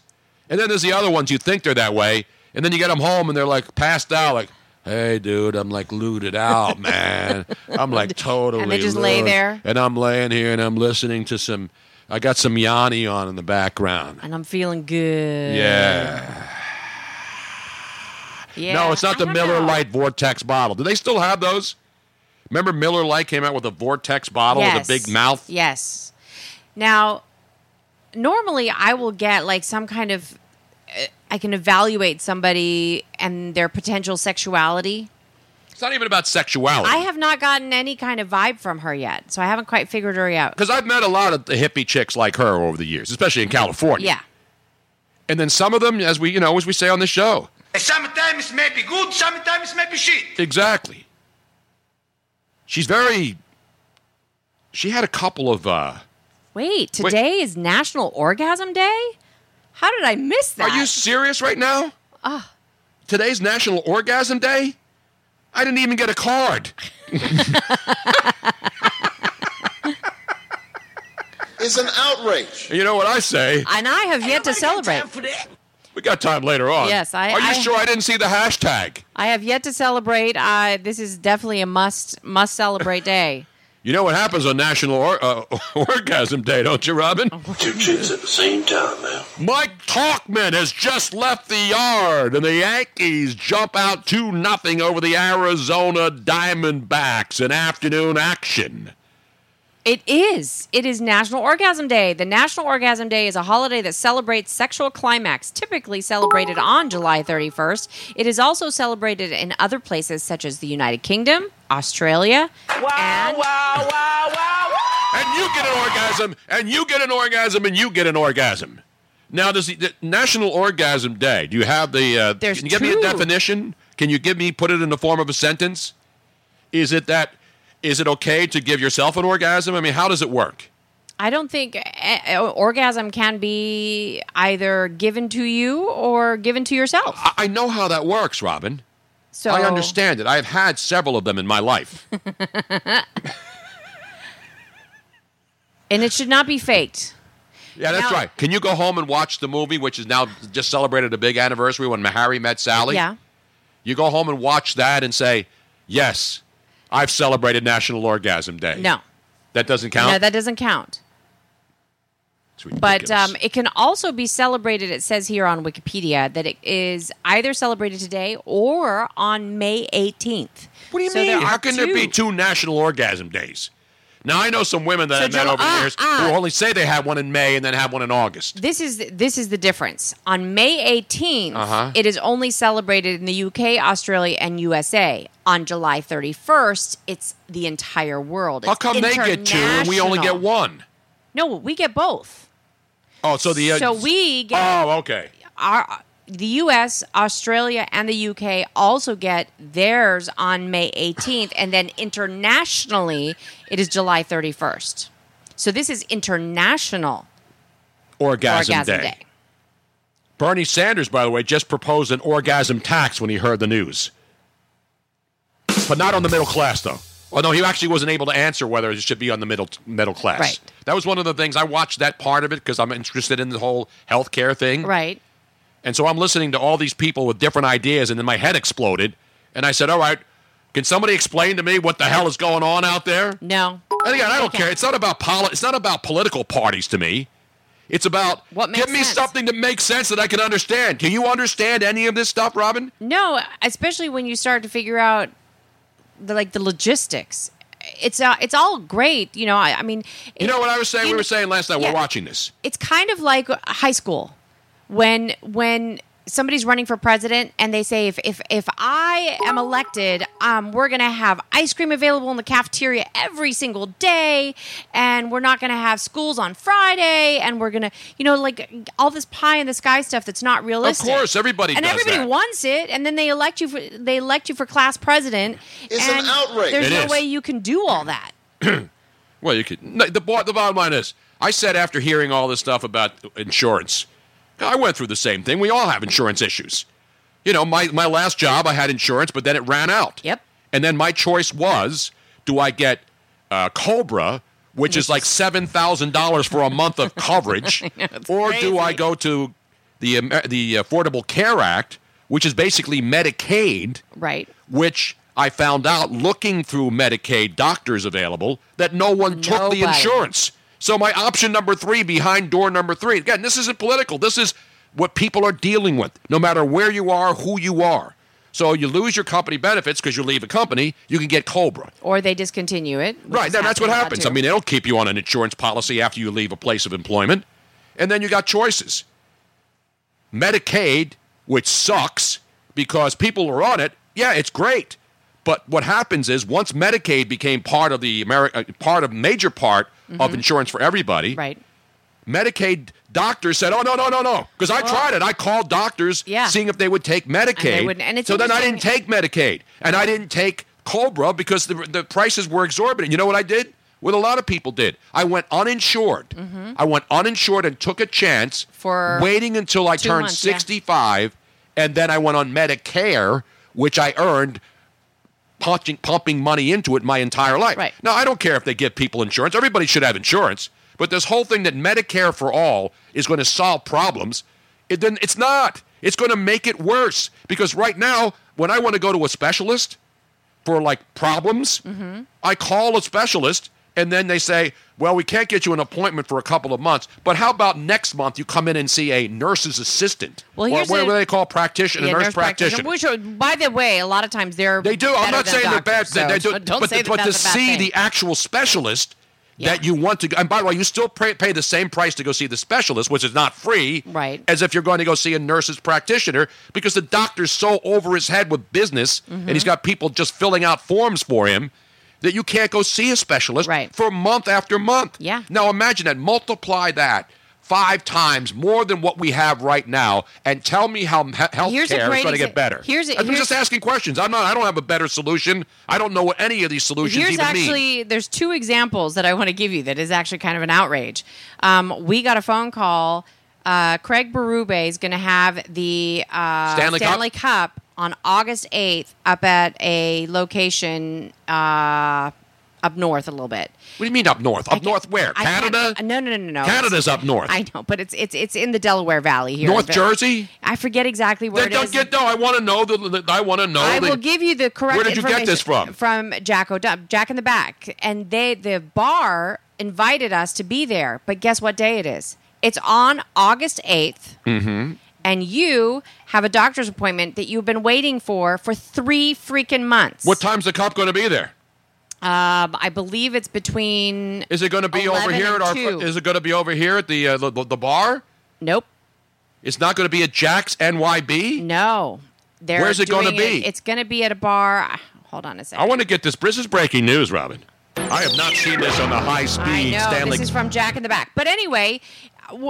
And then there's the other ones you think they're that way, and then you get them home and they're like passed out, like, hey, dude, I'm like looted out, man. I'm like totally. And they just lay there? And I'm laying here and I'm listening to some. I got some Yanni on in the background. And I'm feeling good. Yeah. Yeah. No, it's not the Miller know. Lite Vortex bottle. Do they still have those? Remember Miller Lite came out with a Vortex bottle with a big mouth? Yes. Now, normally I will get like some kind of. uh, I can evaluate somebody and their potential sexuality. It's not even about sexuality. I have not gotten any kind of vibe from her yet, so I haven't quite figured her out. Because I've met a lot of the hippie chicks like her over the years, especially in California. Yeah. And then some of them, as we you know, as we say on the show, Sometimes may be good, sometimes may be shit. exactly. She's very. She had a couple of. uh Wait, today is National Orgasm Day? How did I miss that? Are you serious right now? Ah. Today's National Orgasm Day. I didn't even get a card. It's an outrage. You know what I say? And I have yet to celebrate. We got time later on. Yes, I- Are you I- sure I didn't see the hashtag? I have yet to celebrate. Uh, this is definitely a must must celebrate day. You know what happens on National or- uh, Orgasm Day, don't you, Robin? Two chicks at the same time, man. Mike Tauchman has just left the yard, and the Yankees jump out 2 nothing over the Arizona Diamondbacks in afternoon action. It is. It is National Orgasm Day. The National Orgasm Day is a holiday that celebrates sexual climax, typically celebrated on July 31st. It is also celebrated in other places such as the United Kingdom, Australia, and and you get an orgasm, and you get an orgasm, and you get an orgasm. Now, does the, the National Orgasm Day? Do you have the? Uh, There's can you give me a definition? Can you give me put it in the form of a sentence? Is it that? Is it okay to give yourself an orgasm? I mean, how does it work? I don't think uh, orgasm can be either given to you or given to yourself. I, I know how that works, Robin. So I understand it. I've had several of them in my life. and it should not be faked. Yeah, that's Now- right. Can you go home and watch the movie, which is now just celebrated a big anniversary when Harry met Sally? Yeah. You go home and watch that and say, yes, I've celebrated National Orgasm Day. No. That doesn't count? No, that doesn't count. But um, it can also be celebrated. It says here on Wikipedia that it is either celebrated today or on May 18th. What do you So mean? How can there be two. two National Orgasm Days? Now, I know some women that So I've met over the ah, years ah. who only say they have one in May and then have one in August. This is this is the difference. On May 18th, Uh-huh. it is only celebrated in the UK, Australia, and USA. On July 31st, it's the entire world. How come they get two and we only get one? No, we get both. Oh, so the. Uh, So we get Oh, okay. our the U.S., Australia, and the U.K. also get theirs on May 18th, and then internationally, it is July 31st. So this is international Orgasm, orgasm Day. day. Bernie Sanders, by the way, just proposed an orgasm tax when he heard the news. But not on the middle class, though. Oh, no, he actually wasn't able to answer whether it should be on the middle middle class. Right. That was one of the things I watched that part of it because I'm interested in the whole healthcare thing. Right. And so I'm listening to all these people with different ideas, and then my head exploded. And I said, All right, can somebody explain to me what the hell is going on out there? No. And again, I don't care. It's not about poli- It's not about political parties to me. It's about What give me sense. something that makes sense that I can understand. Can you understand any of this stuff, Robin? No, especially when you start to figure out the like the logistics. It's uh, it's all great, you know. I, I mean, You know what I was saying? you We were saying last night. yeah. We're watching this. it's kind of like high school when when somebody's running for president and they say if if, if I am elected, um, we're gonna have ice cream available in the cafeteria every single day, and we're not gonna have schools on Friday, and we're gonna you know like all this pie in the sky stuff that's not realistic. Of course, everybody and does everybody that. wants it, and then they elect you for they elect you for class president. It's an outrage. There's It no is. way you can do all that. Well, you could. The, the bottom line is, I said after hearing all this stuff about insurance, I went through the same thing. We all have insurance issues. You know, my, my last job, I had insurance, but then it ran out. Yep. And then my choice was do I get uh, Cobra, which is like $7,000 for a month of coverage, or do I go to the, Amer- the Affordable Care Act, which is basically Medicaid? Right. which I found out looking through Medicaid doctors available that no one took the insurance. So my option number three behind door number three. Again, this isn't political. This is what people are dealing with, no matter where you are, who you are. So you lose your company benefits because you leave a company, you can get Cobra. Or they discontinue it. Right, then that's what happening a lot, happens. I mean, they don't keep you on an insurance policy after you leave a place of employment. And then you got choices. Medicaid, which sucks because people are on it, yeah, it's great. But what happens is once Medicaid became part of the Ameri- uh, part of major part of Mhm. insurance for everybody, right. Medicaid doctors said, "Oh no, no, no, no," because I tried it. I called doctors, Yeah. seeing if they would take Medicaid. And it's so then I didn't take Medicaid, and I didn't take Cobra because the the prices were exorbitant. You know what I did? What a lot of people did. I went uninsured. I went uninsured and took a chance Mm-hmm. For waiting until I turned months, yeah. 65, and then I went on Medicare, which I earned punching, pumping money into it my entire life. Right. Now, I don't care if they give people insurance. Everybody should have insurance. But this whole thing that Medicare for all is going to solve problems, it, then it's not. It's going to make it worse. Because right now, when I want to go to a specialist for like problems, Mm-hmm. I call a specialist and then they say, well, we can't get you an appointment for a couple of months, but how about next month you come in and see a nurse's assistant? Well, or here's what do they call practitioner, Yeah, nurse, practitioner. Which, by the way, a lot of times they're They do. I'm not saying they're bad. doctors, they, so do. Don't but say but to that's a bad see thing. the actual specialist that you want to, go and by the way, you still pay, pay the same price to go see the specialist, which is not free, Right. As if you're going to go see a nurse's practitioner, because the doctor's so over his head with business, and Mm-hmm. he's got people just filling out forms for him. That you can't go see a specialist right. for month after month. Yeah. Now imagine that. Multiply that five times more than what we have right now, and tell me how health care is going to get better. here's a- I'm here's- just asking questions. I'm not. I don't have a better solution. I don't know what any of these solutions Here's even mean. actually there's two examples that I want to give you that is actually kind of an outrage. Um, we got a phone call. Uh, Craig Berube is going to have the uh, Stanley Cup? Cup on August 8th up at a location uh, up north a little bit. What do you mean up north? Up north where? I Canada? uh, No, no, no, no, no. Canada's up north. I know, but it's it's it's in the Delaware Valley here. North Jersey? I forget exactly where Then it don't is. get no. I want to know the. the- I want to know. I the, will give you the correct. Where did you get this information from? From Jack O'Dub, Jack in the Back, and they the bar invited us to be there. But guess what day it is? It's on August eighth, Mm-hmm. And you have a doctor's appointment that you've been waiting for for three freaking months. What time's the cop going to be there? Um, I believe it's between. Is it going to be over here at our? 2. Is it going to be over here at the uh, the, the bar? Nope. It's not going to be at Jack's NYB. No. They're Where's it gonna doing be? It's going to be at a bar. Hold on a second. I want to get this. This is breaking news, Robin. I have not seen this on the high speed I know Stanley. this is from Jack in the Back. But anyway,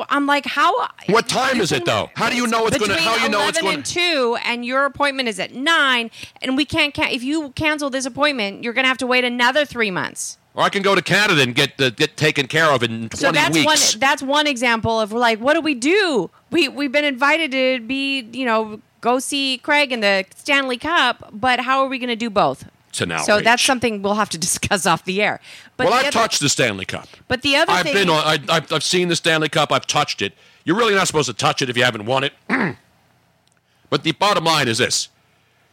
I'm like, how? what time is it though? How do you know it's going to? How you know it's 11 going? and two, and your appointment is at nine, and we can't. Ca- if you cancel this appointment, you're going to have to wait another three months. Or I can go to Canada and get the, get taken care of in twenty So that's weeks. one. That's one example of like, what do we do? We we've been invited to be, you know, go see Craig in the Stanley Cup, but how are we going to do both? It's an So that's something we'll have to discuss off the air. But well, I've other- touched the Stanley Cup. But the other I've thing, been on. I, I've, I've seen the Stanley Cup. I've touched it. You're really not supposed to touch it if you haven't won it. but the bottom line is this: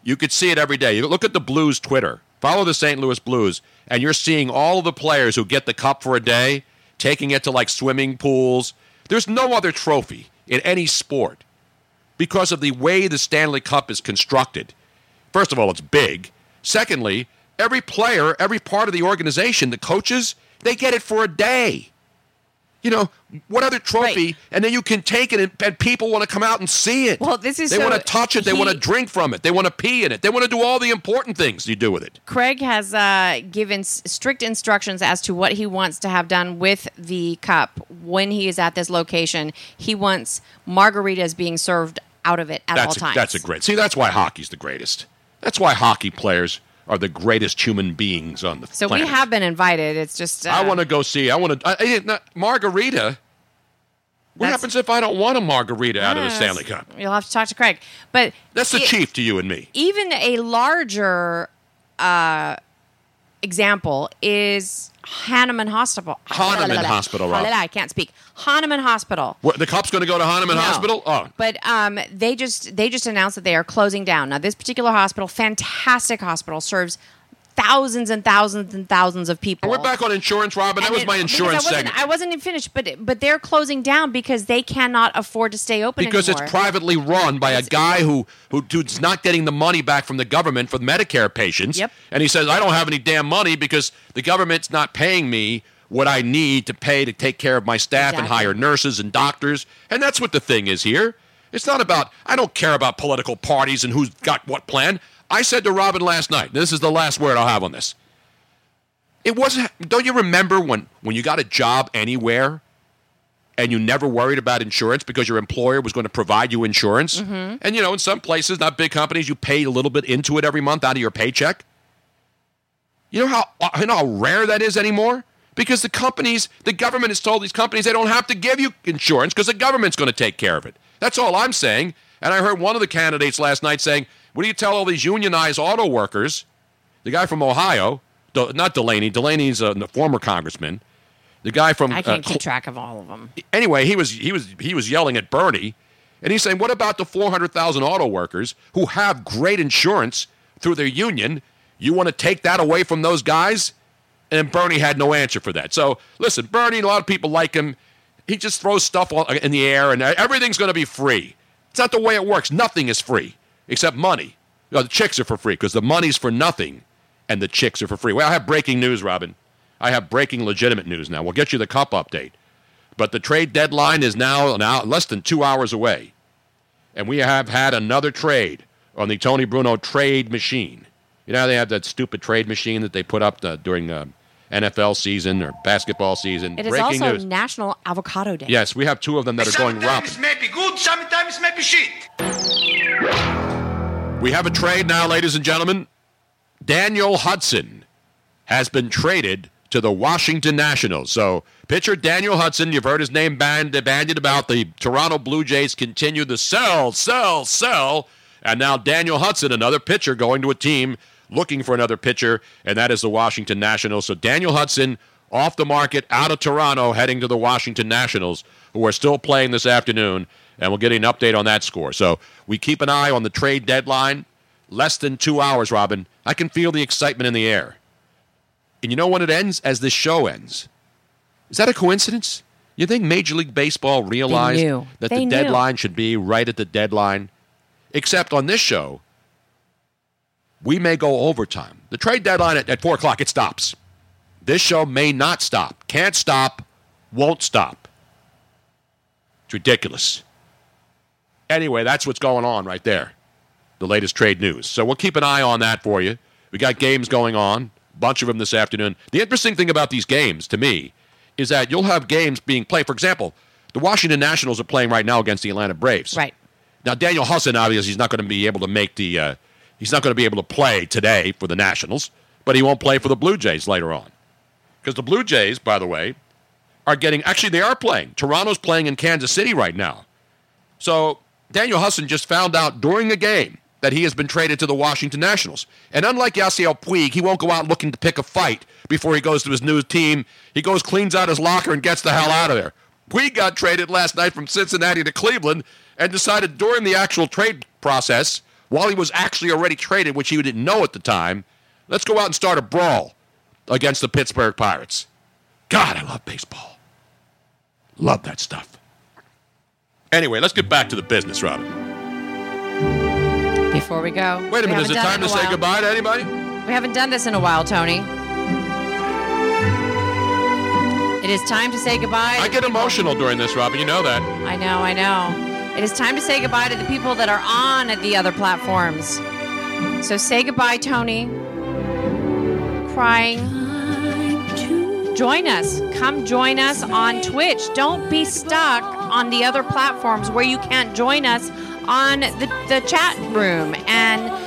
you could see it every day. You look at the Blues Twitter. Follow the St. Louis Blues, and you're seeing all of the players who get the cup for a day, taking it to like swimming pools. There's no other trophy in any sport because of the way the Stanley Cup is constructed. First of all, it's big. Secondly, every player, every part of the organization, the coaches, they get it for a day. You know, what other trophy? And then you can take it, and, and people want to come out and see it. Well, this is They so- want to touch it. They want to drink from it. They want to pee in it. They want to do all the important things you do with it. Craig has uh, given s- strict instructions as to what he wants to have done with the cup when he is at this location. He wants margaritas being served out of it at all that's times. That's a great. See, that's why hockey's the greatest. That's why hockey players are the greatest human beings on the so planet. So we have been invited. It's just uh, I want to go see. I want to. Margarita. What happens if I don't want a margarita out of the Stanley Cup? You'll have to talk to Craig. But That's the chief to you and me. Even a larger uh, example is Hahnemann Hospital. Hahnemann Hospital, Rob. I can't speak. Hahnemann Hospital. What, the cup's going to go to Hahnemann No. Hospital? Oh, But um, they just they just announced that they are closing down. Now, this particular hospital, fantastic hospital, serves thousands and thousands and thousands of people. we're back on insurance, Robin. That was it- my insurance I segment. I wasn't even finished, but but they're closing down because they cannot afford to stay open because anymore. it's privately run by a guy who, who who's not getting the money back from the government for Medicare patients. Yep. And he says, I don't have any damn money because the government's not paying me what I need to pay to take care of my staff and hire nurses and doctors. And that's what the thing is here. It's not about, I don't care about political parties and who's got what plan. I said to Robin last night, this is the last word I'll have on this. It wasn't, don't you remember when, when you got a job anywhere and you never worried about insurance because your employer was going to provide you insurance. Mhm. And you know, in some places, not big companies, you pay a little bit into it every month out of your paycheck. You know how you know how rare that is anymore? Because the companies, the government has told these companies they don't have to give you insurance because the government's going to take care of it. That's all I'm saying. And I heard one of the candidates last night saying, "What do you tell all these unionized auto workers?" The guy from Ohio, not Delaney. Delaney's a former congressman. The guy from I can't uh, keep track of all of them. anyway, he was he was he was yelling at Bernie, and he's saying, "What about the 400,000 auto workers who have great insurance through their union? You want to take that away from those guys?" And Bernie had no answer for that. So listen, Bernie, a lot of people like him. He just throws stuff in the air, and everything's going to be free. It's not the way it works. Nothing is free except money. You know, the chicks are for free because the money's for nothing, and the chicks are for free. Well, I have breaking news, Robin. I have breaking legitimate news now. We'll get you the cup update. But the trade deadline is now, now less than two hours away. And we have had another trade on the Tony Bruno trade machine. You know how they have that stupid trade machine that they put up uh, during uh, NFL season or basketball season. It is Breaking also news. National Avocado Day. Yes, we have two of them that are going round. Sometimes may be good, sometimes may be shit. We have a trade now, ladies and gentlemen. Daniel Hudson has been traded to the Washington Nationals. So, pitcher Daniel Hudson, you've heard his name band- bandied about. The Toronto Blue Jays continue to sell, sell, sell. And now Daniel Hudson, another pitcher, going to a team looking for another pitcher, and that is the Washington Nationals. So, Daniel Hudson off the market, out of Toronto, heading to the Washington Nationals, who are still playing this afternoon. And we'll get an update on that score. So, we keep an eye on the trade deadline. Less than two hours, Robin. I can feel the excitement in the air. And you know when it ends? As this show ends. Is that a coincidence? You think Major League Baseball realized that They the knew. deadline should be right at the deadline? Except on this show, we may go overtime. The trade deadline at, at 4 o'clock, it stops. This show may not stop. Can't stop, won't stop. It's ridiculous. Anyway, that's what's going on right there. The latest trade news. So we'll keep an eye on that for you. We got games going on, bunch of them this afternoon. The interesting thing about these games, to me, is that you'll have games being played. For example, the Washington Nationals are playing right now against the Atlanta Braves. Right. Now, Daniel Hudson, obviously, he's not going to be able to make the. Uh, he's not going to be able to play today for the Nationals, but he won't play for the Blue Jays later on. Because the Blue Jays, by the way, are getting. Actually, they are playing. Toronto's playing in Kansas City right now. So Daniel Hudson just found out during a game that he has been traded to the Washington Nationals. And unlike Yasiel Puig, he won't go out looking to pick a fight before he goes to his new team. He goes, cleans out his locker, and gets the hell out of there. Puig got traded last night from Cincinnati to Cleveland and decided during the actual trade process, while he was actually already traded, which he didn't know at the time, let's go out and start a brawl against the Pittsburgh Pirates. God, I love baseball. Love that stuff. Anyway, let's get back to the business, Robin. Before we go. Wait a minute, is it time to say goodbye to anybody? We haven't done this in a while, Tony. It is time to say goodbye. I get emotional during this, Robin. You know that. I know, I know. It is time to say goodbye to the people that are on the other platforms. So say goodbye, Tony. Crying. Join us. Come join us on Twitch. Don't be stuck on the other platforms where you can't join us on the, the chat room and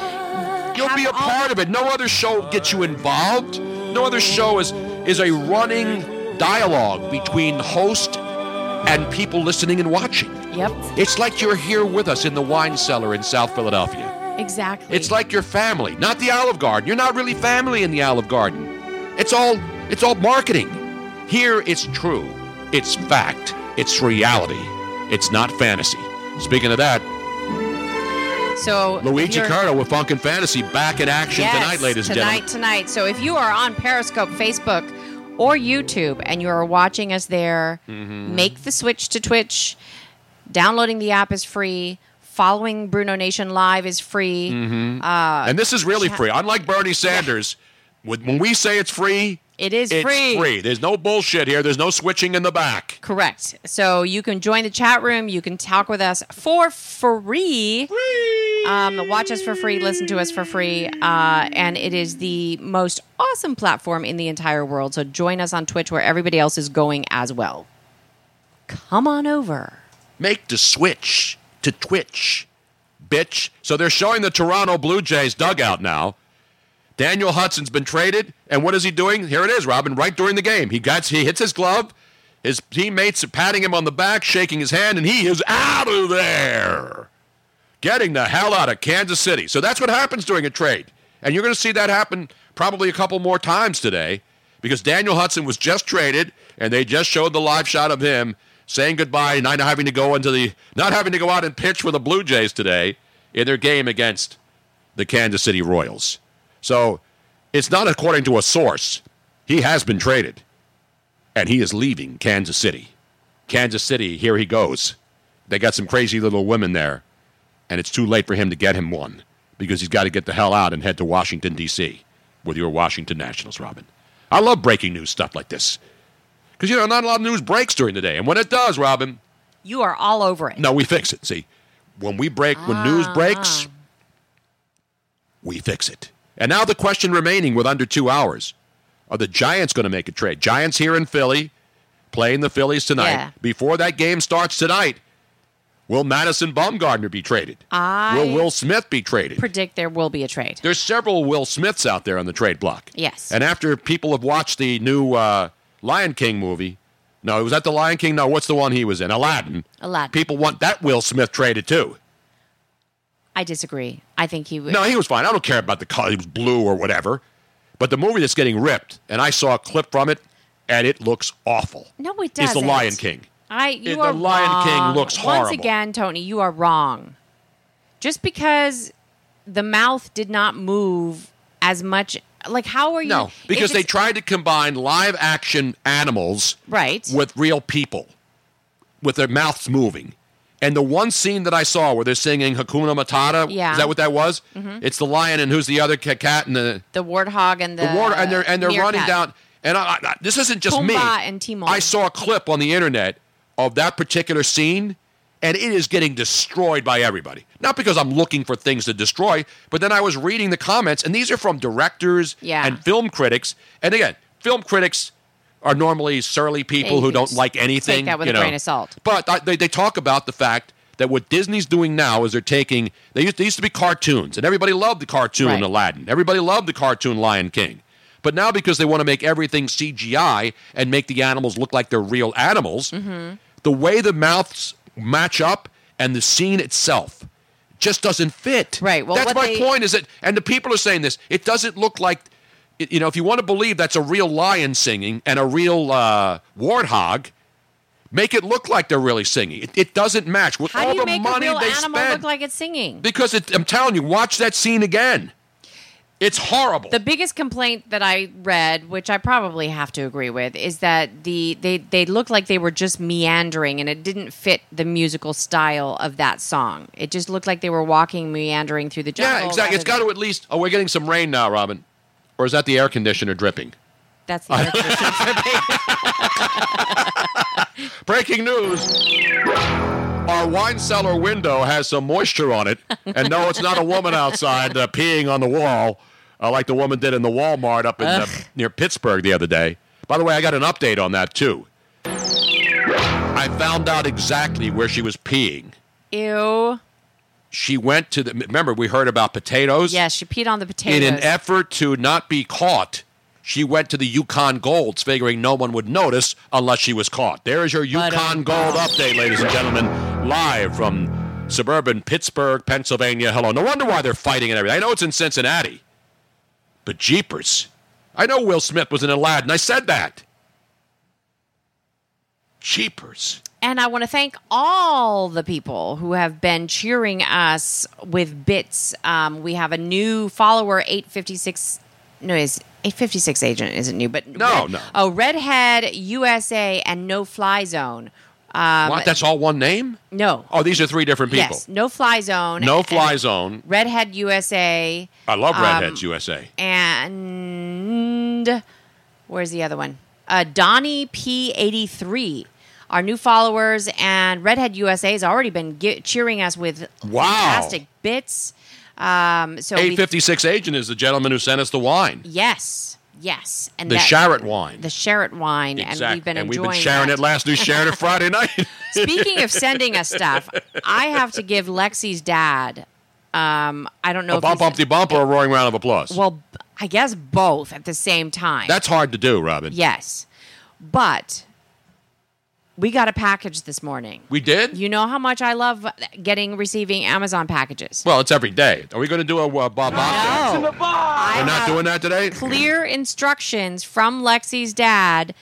You'll be a part of it. No other show gets you involved. No other show is is a running dialogue between host and people listening and watching. Yep. It's like you're here with us in the wine cellar in South Philadelphia. Exactly. It's like your family, not the Olive Garden. You're not really family in the Olive Garden. It's all it's all marketing. Here it's true. It's fact. It's reality. It's not fantasy. Speaking of that, so Luigi if with Funk and Fantasy back in action Yes, tonight, ladies and tonight, gentlemen. Tonight, tonight. So if you are on Periscope, Facebook, or YouTube and you are watching us there, Mm-hmm. make the switch to Twitch. Downloading the app is free. Following Bruno Nation Live is free. Mhm. Uh, and this is really free. Unlike Bernie Sanders, with- when we say it's free, It is it's free. There's no bullshit here. There's no switching in the back. Correct. So you can join the chat room. You can talk with us for free. Um, watch us for free. Listen to us for free. Uh, and it is the most awesome platform in the entire world. So join us on Twitch where everybody else is going as well. Come on over. Make the switch to Twitch, bitch. So they're showing the Toronto Blue Jays dugout now. Daniel Hudson's been traded, and what is he doing? Here it is, Robin, right during the game. He gets he hits his glove. His teammates are patting him on the back, shaking his hand, and he is out of there. Getting the hell out of Kansas City. So that's what happens during a trade. And you're going to see that happen probably a couple more times today because Daniel Hudson was just traded and they just showed the live shot of him saying goodbye, not having to go into the not having to go out and pitch for the Blue Jays today in their game against the Kansas City Royals. So it's not according to a source. He has been traded. And he is leaving Kansas City. Kansas City, here he goes. They got some crazy little women there. And it's too late for him to get him one because he's got to get the hell out and head to Washington, D.C. with your Washington Nationals, Robin. I love breaking news stuff like this. Because, you know, not a lot of news breaks during the day. And when it does, Robin, You are all over it. no, we fix it. See, when we break, when news breaks, ah. we fix it. And now the question remaining with under two hours are the Giants going to make a trade? Giants here in Philly, playing the Phillies tonight. Yeah. Before that game starts tonight, will Madison Bumgarner be traded? I will Will Smith be traded? predict there will be a trade. There's several Will Smiths out there on the trade block. Yes. And after people have watched the new uh, Lion King movie, no, it was that the Lion King? No, what's the one he was in? Aladdin. Aladdin. People want that Will Smith traded too. I disagree. I think he would. No, he was fine. I don't care about the color. He was blue or whatever. But the movie that's getting ripped, and I saw a clip from it, and it looks awful. No, it doesn't. It's The Lion King. I you It- are the Lion King wrong. looks Once horrible. again, Tony, you are wrong. Just because the mouth did not move as much, like how are you? No, because they tried to combine live action animals right. with real people, with their mouths moving. And the one scene that I saw where they're singing Hakuna Matata, Yeah. is that what that was? Mhm. It's the lion and who's the other cat and the the warthog and the, the and they're and they're running meerkat. down. And I, I, this isn't just me. And Timon. I saw a clip on the internet of that particular scene, and it is getting destroyed by everybody. Not because I'm looking for things to destroy, but then I was reading the comments, and these are from directors Yeah. and film critics. And again, film critics are normally surly people who don't like anything. Take that with you a know. grain of salt. But I- they, they talk about the fact that what Disney's doing now is they're taking they used, they used to be cartoons, and everybody loved the cartoon Right. Aladdin. Everybody loved the cartoon Lion King. But now because they want to make everything CGI and make the animals look like they're real animals, Mm-hmm. the way the mouths match up and the scene itself just doesn't fit. Right. Well, that's my they- point. Is that and the people are saying this? It doesn't look like. You know, if you want to believe that's a real lion singing and a real uh, warthog, make it look like they're really singing. It, it doesn't match with How all do you the make a money real they animal spent. look like it's singing? because it, I'm telling you, watch that scene again. It's horrible. The biggest complaint that I read, which I probably have to agree with, is that the they they looked like they were just meandering and it didn't fit the musical style of that song. It just looked like they were walking meandering through the jungle. yeah, exactly. It's got to at least. Oh, we're getting some rain now, Robin. Or is that the air conditioner dripping? That's the air conditioner. Dripping. Breaking news. Our wine cellar window has some moisture on it. And no, it's not a woman outside uh, peeing on the wall uh, like the woman did in the Walmart up in uh, Ugh. near Pittsburgh the other day. By the way, I got an update on that too. I found out exactly where she was peeing. Ew. She went to the. Remember, we heard about potatoes? Yes, she peed on the potatoes. In an effort to not be caught, she went to the Yukon Golds, figuring no one would notice unless she was caught. There is your Yukon Gold update, ladies and gentlemen, live from suburban Pittsburgh, Pennsylvania. Hello. No wonder why they're fighting and everything. I know it's in Cincinnati, but jeepers. I know Will Smith was in Aladdin. I said that. Jeepers. And I want to thank all the people who have been cheering us with bits. Um, we have a new follower, 856. No, is 856 agent isn't new, but No, Red- no. Oh, Redhead USA and No Fly Zone. Um, what? That's all one name? no. Oh, these are three different people. Yes, No Fly Zone. No Fly Zone. Redhead USA. I love um, Redheads USA. and where's the other one? Uh, Donnie P83. Our new followers and Redhead USA has already been ge- cheering us with Wow. fantastic bits. Um, so we- 856 agent is the gentleman who sent us the wine. yes, yes, and The that- Sharrett wine. the Sherritt wine, and we've been enjoying. and we've been sharing that. it last week, sharing it Friday night. Speaking of sending us stuff, I have to give Lexi's dad. Um, I don't know a bump, bumpty bump, or a roaring round of applause. well, I guess both at the same time. That's hard to do, Robin. Yes. But we got a package this morning. We did? You know how much I love getting receiving Amazon packages. Well, it's every day. Are we going to do a uh, Bob Bob? No. We're not doing that today? Clear instructions from Lexi's dad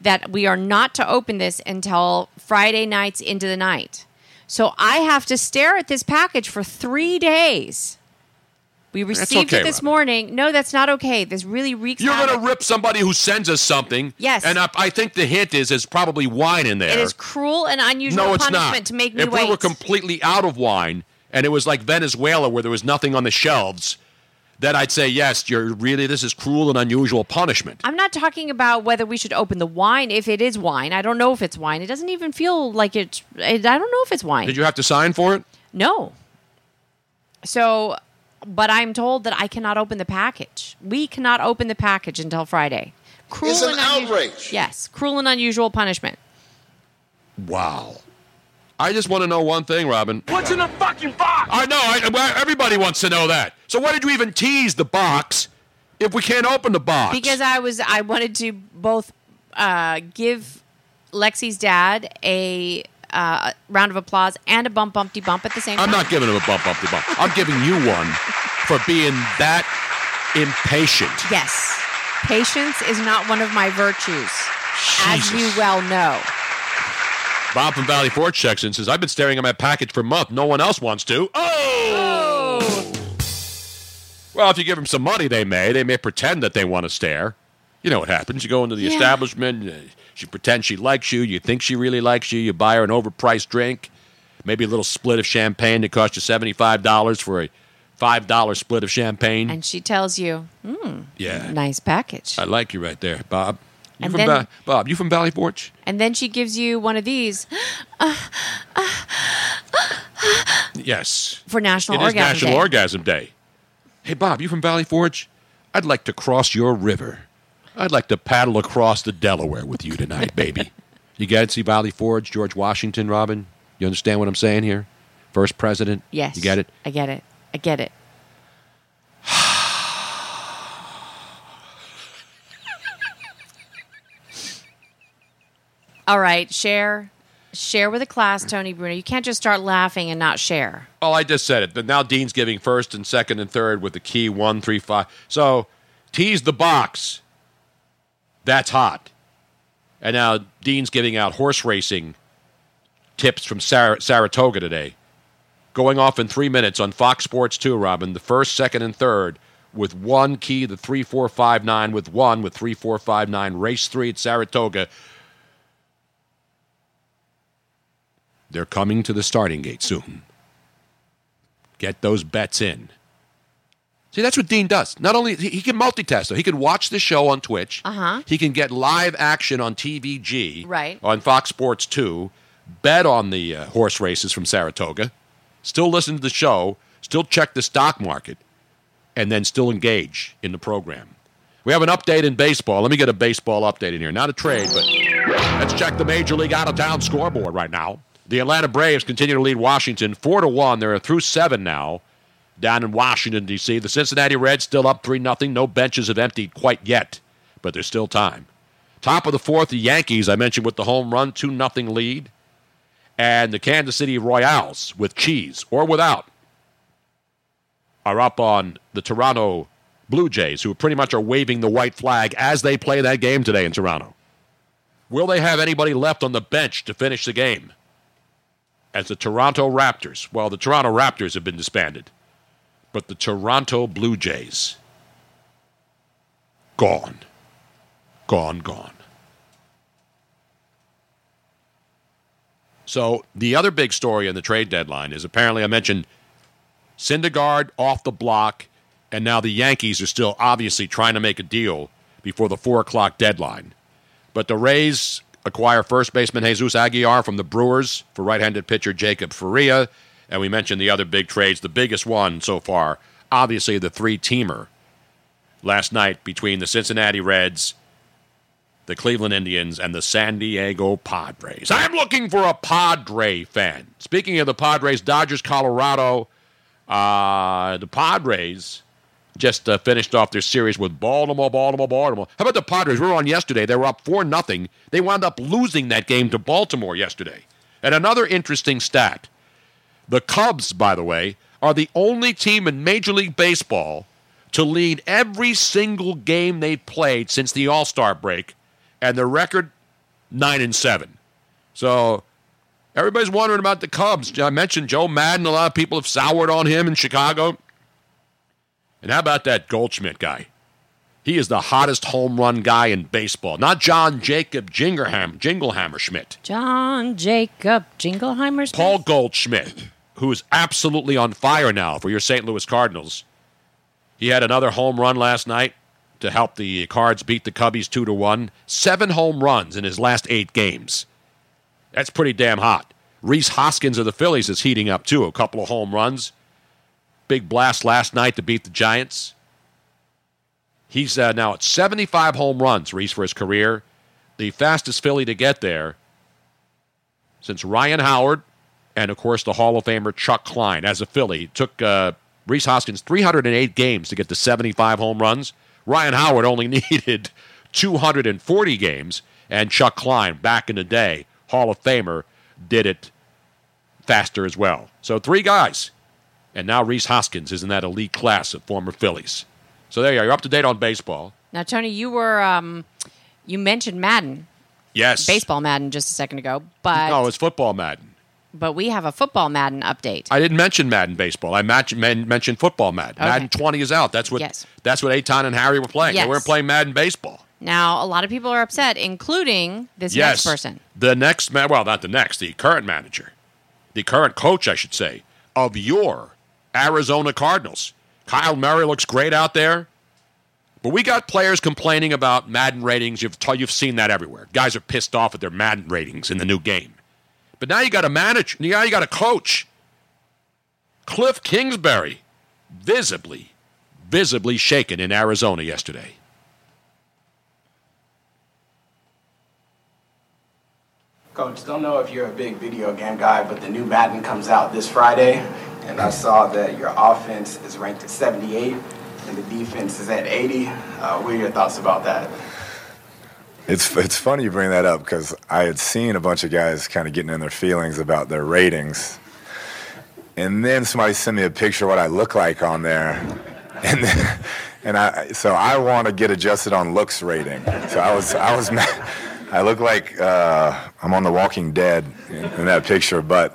that we are not to open this until Friday nights into the night. So I have to stare at this package for three days. We received okay, it this Robin. morning. No, that's not okay. This really reeks. You're going to rip somebody who sends us something. Yes. And I, I think the hint is there's probably wine in there. It is cruel and unusual no, it's punishment not. to make me if wait. we were completely out of wine and it was like Venezuela where there was nothing on the shelves, then I'd say, yes, you're really, this is cruel and unusual punishment. I'm not talking about whether we should open the wine if it is wine. I don't know if it's wine. It doesn't even feel like it. I don't know if it's wine. Did you have to sign for it? No. So but I'm told that I cannot open the package. We cannot open the package until Friday. Cruel It's an and unusual- outrage. Yes, cruel and unusual punishment. Wow. I just want to know one thing, Robin. What's in the fucking box? I know. I, everybody wants to know that. So why did you even tease the box if we can't open the box? Because I was I wanted to both uh, give Lexi's dad a uh, round of applause and a bump bumpty bump at the same time. I'm not giving him a bump the bump. I'm giving you one for being that impatient. Yes. Patience is not one of my virtues, as you well know. Bob from Valley Forge checks in says, I've been staring at my package for a month. No one else wants to. Oh! Well, if you give them some money, they may. They may pretend that they want to stare. You know what happens. You go into the Yeah. establishment, uh, she pretends she likes you. You think she really likes you. You buy her an overpriced drink, maybe a little split of champagne that costs you $75 for a $5 split of champagne. And she tells you, hmm, yeah. nice package. I like you right there, Bob. You And from then- Va- Bob, you from Valley Forge? And then she gives you one of these Yes. for National It is Orgasm National Day. Orgasm Day. Hey, Bob, you from Valley Forge? I'd like to cross your river. I'd like to paddle across the Delaware with you tonight, baby. You get it? See Valley Forge, George Washington, Robin? You understand what I'm saying here? First president? Yes. You get it? I get it. I get it. All right, share. Share with the class, Tony Bruno. You can't just start laughing and not share. Oh, I just said it. But now Dean's giving first and second and third with the key one, three, five. So tease the box. That's hot. And now Dean's giving out horse racing tips from Sar- Saratoga today. Going off in three minutes on Fox Sports 2, Robin. The first, second, and third with one key, the 3459 with one, with 3459. Race three at Saratoga. They're coming to the starting gate soon. Get those bets in. See, that's what Dean does. Not only he he can multitask, though. He can watch the show on Twitch. Uh huh. He can get live action on TVG, Right. on Fox Sports 2, bet on the uh, horse races from Saratoga, still listen to the show, still check the stock market, and then still engage in the program. We have an update in baseball. Let me get a baseball update in here. Not a trade, but let's check the Major League out of town scoreboard right now. The Atlanta Braves continue to lead Washington 4 to 1. They're through 7 now down in Washington, D.C. The Cincinnati Reds still up 3 0. No benches have emptied quite yet, but there's still time. Top of the fourth, the Yankees, I mentioned with the home run, 2 0 lead. And the Kansas City Royals, with cheese or without, are up on the Toronto Blue Jays, who pretty much are waving the white flag as they play that game today in Toronto. Will they have anybody left on the bench to finish the game? As the Toronto Raptors, well, the Toronto Raptors have been disbanded, but the Toronto Blue Jays, gone. Gone, gone. So the other big story in the trade deadline is apparently I mentioned Syndergaard off the block, and now the Yankees are still obviously trying to make a deal before the four o'clock deadline. But the Rays acquire first baseman Jesus Aguilar from the Brewers for right-handed pitcher Jacob Faria, and we mentioned the other big trades. The biggest one so far, obviously the three-teamer last night between the Cincinnati Reds, the Cleveland Indians, and the San Diego Padres. I'm looking for a Padre fan. Speaking of the Padres, Dodgers, Colorado, uh, the Padres just uh, finished off their series with Baltimore, Baltimore, Baltimore. How about the Padres? We were on yesterday. They were up 4 nothing. They wound up losing that game to Baltimore yesterday. And another interesting stat the Cubs, by the way, are the only team in Major League Baseball to lead every single game they've played since the All Star break, and the record nine and seven. So everybody's wondering about the Cubs. I mentioned Joe Maddon. A lot of people have soured on him in Chicago. And how about that Goldschmidt guy? He is the hottest home run guy in baseball. Not John Jacob Jingleham, Jinglehammer Schmidt. John Jacob Jingleheimer's Paul Goldschmidt, who is absolutely on fire now for your St. Louis Cardinals. He had another home run last night to help the Cards beat the Cubbies 2 to 1. Seven home runs in his last eight games. That's pretty damn hot. Rhys Hoskins of the Phillies is heating up too. A couple of home runs. big blast last night to beat the Giants. He's uh, now at 75 home runs, Reese, for his career. The fastest Philly to get there since Ryan Howard and, of course, the Hall of Famer Chuck Klein. As a Philly, it took uh, Rhys Hoskins 308 games to get to 75 home runs. Ryan Howard only needed 240 games, and Chuck Klein, back in the day, Hall of Famer, did it faster as well. So three guys. And now Rhys Hoskins is in that elite class of former Phillies. So there you are. You're up to date on baseball. Now, Tony, you were um, you mentioned Madden, Yes. baseball Madden, just a second ago, but No, it's football Madden. But we have a football Madden update. I didn't mention Madden baseball. I match, men, mentioned football Madden. Okay. Madden 20 is out. That's what Yes. that's what Eytan and Harry were playing. Yes. They weren't playing Madden baseball. Now, a lot of people are upset, including this yes. next person. The next man, well, not the next, the current manager, the current coach, I should say, of your Arizona Cardinals. Kyle Murray looks great out there. But we got players complaining about Madden ratings. You've, t- you've seen that everywhere. Guys are pissed off at their Madden ratings in the new game. But now you got a manager. Now you got to coach. Cliff Kingsbury, visibly, visibly shaken in Arizona yesterday. Coach, don't know if you're a big video game guy, but the new Madden comes out this Friday, and I saw that your offense is ranked at 78 and the defense is at 80. Uh, what are your thoughts about that? It's it's funny you bring that up because I had seen a bunch of guys kind of getting in their feelings about their ratings, and then somebody sent me a picture of what I look like on there, and then, and I so I want to get adjusted on looks rating. So I was I was mad. I look like uh, I'm on The Walking Dead in, in that picture, but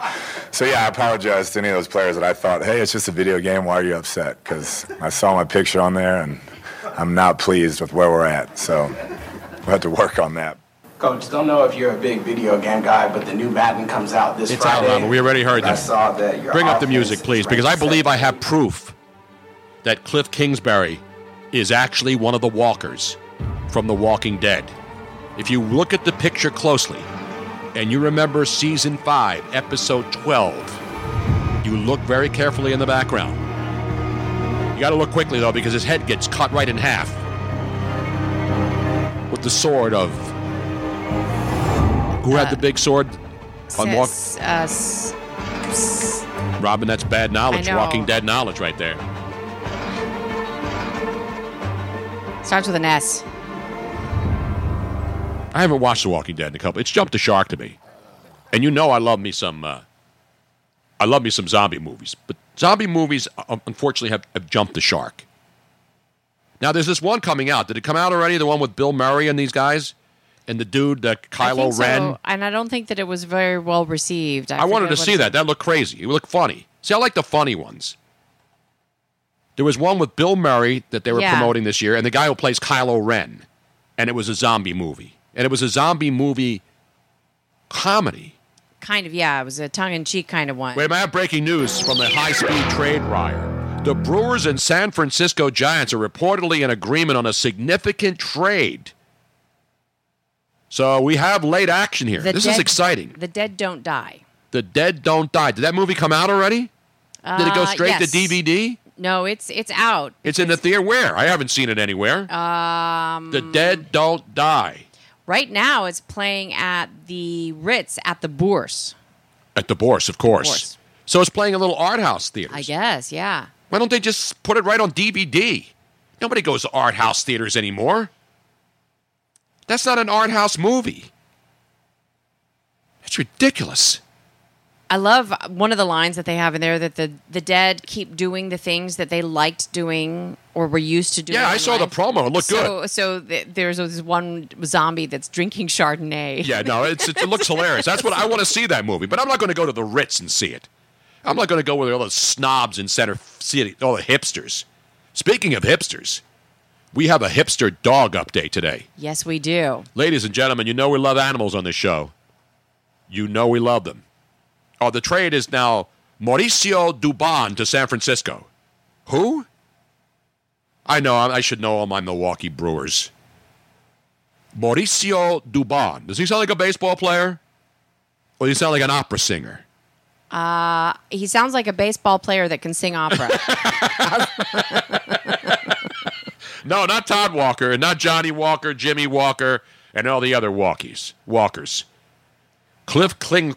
so yeah, I apologize to any of those players that I thought, hey, it's just a video game. Why are you upset? Because I saw my picture on there and I'm not pleased with where we're at. So we'll have to work on that. Coach, don't know if you're a big video game guy, but the new Madden comes out this week. It's out, Friday. Robert. We already heard and I that. saw that your Bring up the music, please, because I believe I have proof that Cliff Kingsbury is actually one of the walkers from The Walking Dead. If you look at the picture closely and you remember season 5, episode 12, you look very carefully in the background. You got to look quickly, though, because his head gets cut right in half with the sword of. Who had the big sword? On walk- uh, Robin, that's bad knowledge. Walking Dead knowledge right there. starts with an S. I haven't watched The Walking Dead in a couple. It's jumped the shark to me, and you know I love me some. Uh, I love me some zombie movies, but zombie movies uh, unfortunately have, have jumped the shark. Now there's this one coming out. Did it come out already? The one with Bill Murray and these guys, and the dude, I Kylo so, Ren. and I don't think that it was very well received. I, wanted to see that. That looked crazy. It looked funny. See, I like the funny ones. There was one with Bill Murray that they were Yeah. promoting this year, and the guy who plays Kylo Ren, and it was a zombie movie, and it was a zombie movie comedy. Kind of, yeah. It was a tongue-in-cheek kind of one. Wait, I have breaking news from the high-speed trade wire. The Brewers and San Francisco Giants are reportedly in agreement on a significant trade. So we have late action here. The this is exciting. The dead don't die. The Dead Don't Die. Did that movie come out already? Did it go Uh, straight yes. to DVD? No, it's it's out. It's in the theater. Where? I haven't seen it anywhere. Um, the Dead Don't Die right now it's playing at the Ritz at the Bourse. at the Bourse, of course. Bourse. So it's playing a little art house theater. I guess, yeah. Why don't they just put it right on DVD? Nobody goes to art house theaters anymore. That's not an art house movie. That's ridiculous. I love one of the lines that they have in there that the the dead keep doing the things that they liked doing or were used to doing. Yeah, I saw the life. promo. It looked so, good. So th- there's this one zombie that's drinking Chardonnay. Yeah, no, it's, it looks hilarious. That's what I want to see that movie. But I'm not going to go to the Ritz and see it. I'm not going to go with all the snobs in Center City, all the hipsters. Speaking of hipsters, we have a hipster dog update today. Yes, we do. Ladies and gentlemen, you know we love animals on this show. You know we love them. Oh, the trade is now Mauricio Dubon to San Francisco. Who? I know, I should know all my Milwaukee Brewers. Mauricio Dubon. Does he sound like a baseball player? Or does he sound like an opera singer? Uh, he sounds like a baseball player that can sing opera. No, not Todd Walker, and not Johnny Walker, Jimmy Walker, and all the other walkies, walkers. Cliff Kling,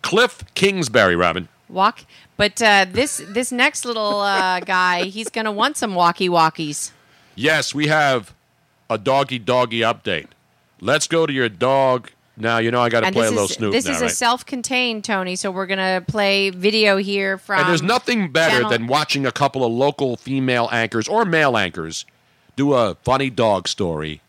Cliff Kingsbury, Robin. Walk, but uh, this this next little uh, guy, he's gonna want some walkie walkies. Yes, we have a doggy doggy update. Let's go to your dog. Now, you know I got to play a little is Snoop this now, is right? a self-contained Tony, so we're gonna play video here from. and there's nothing better channel- than watching a couple of local female anchors or male anchors do a funny dog story,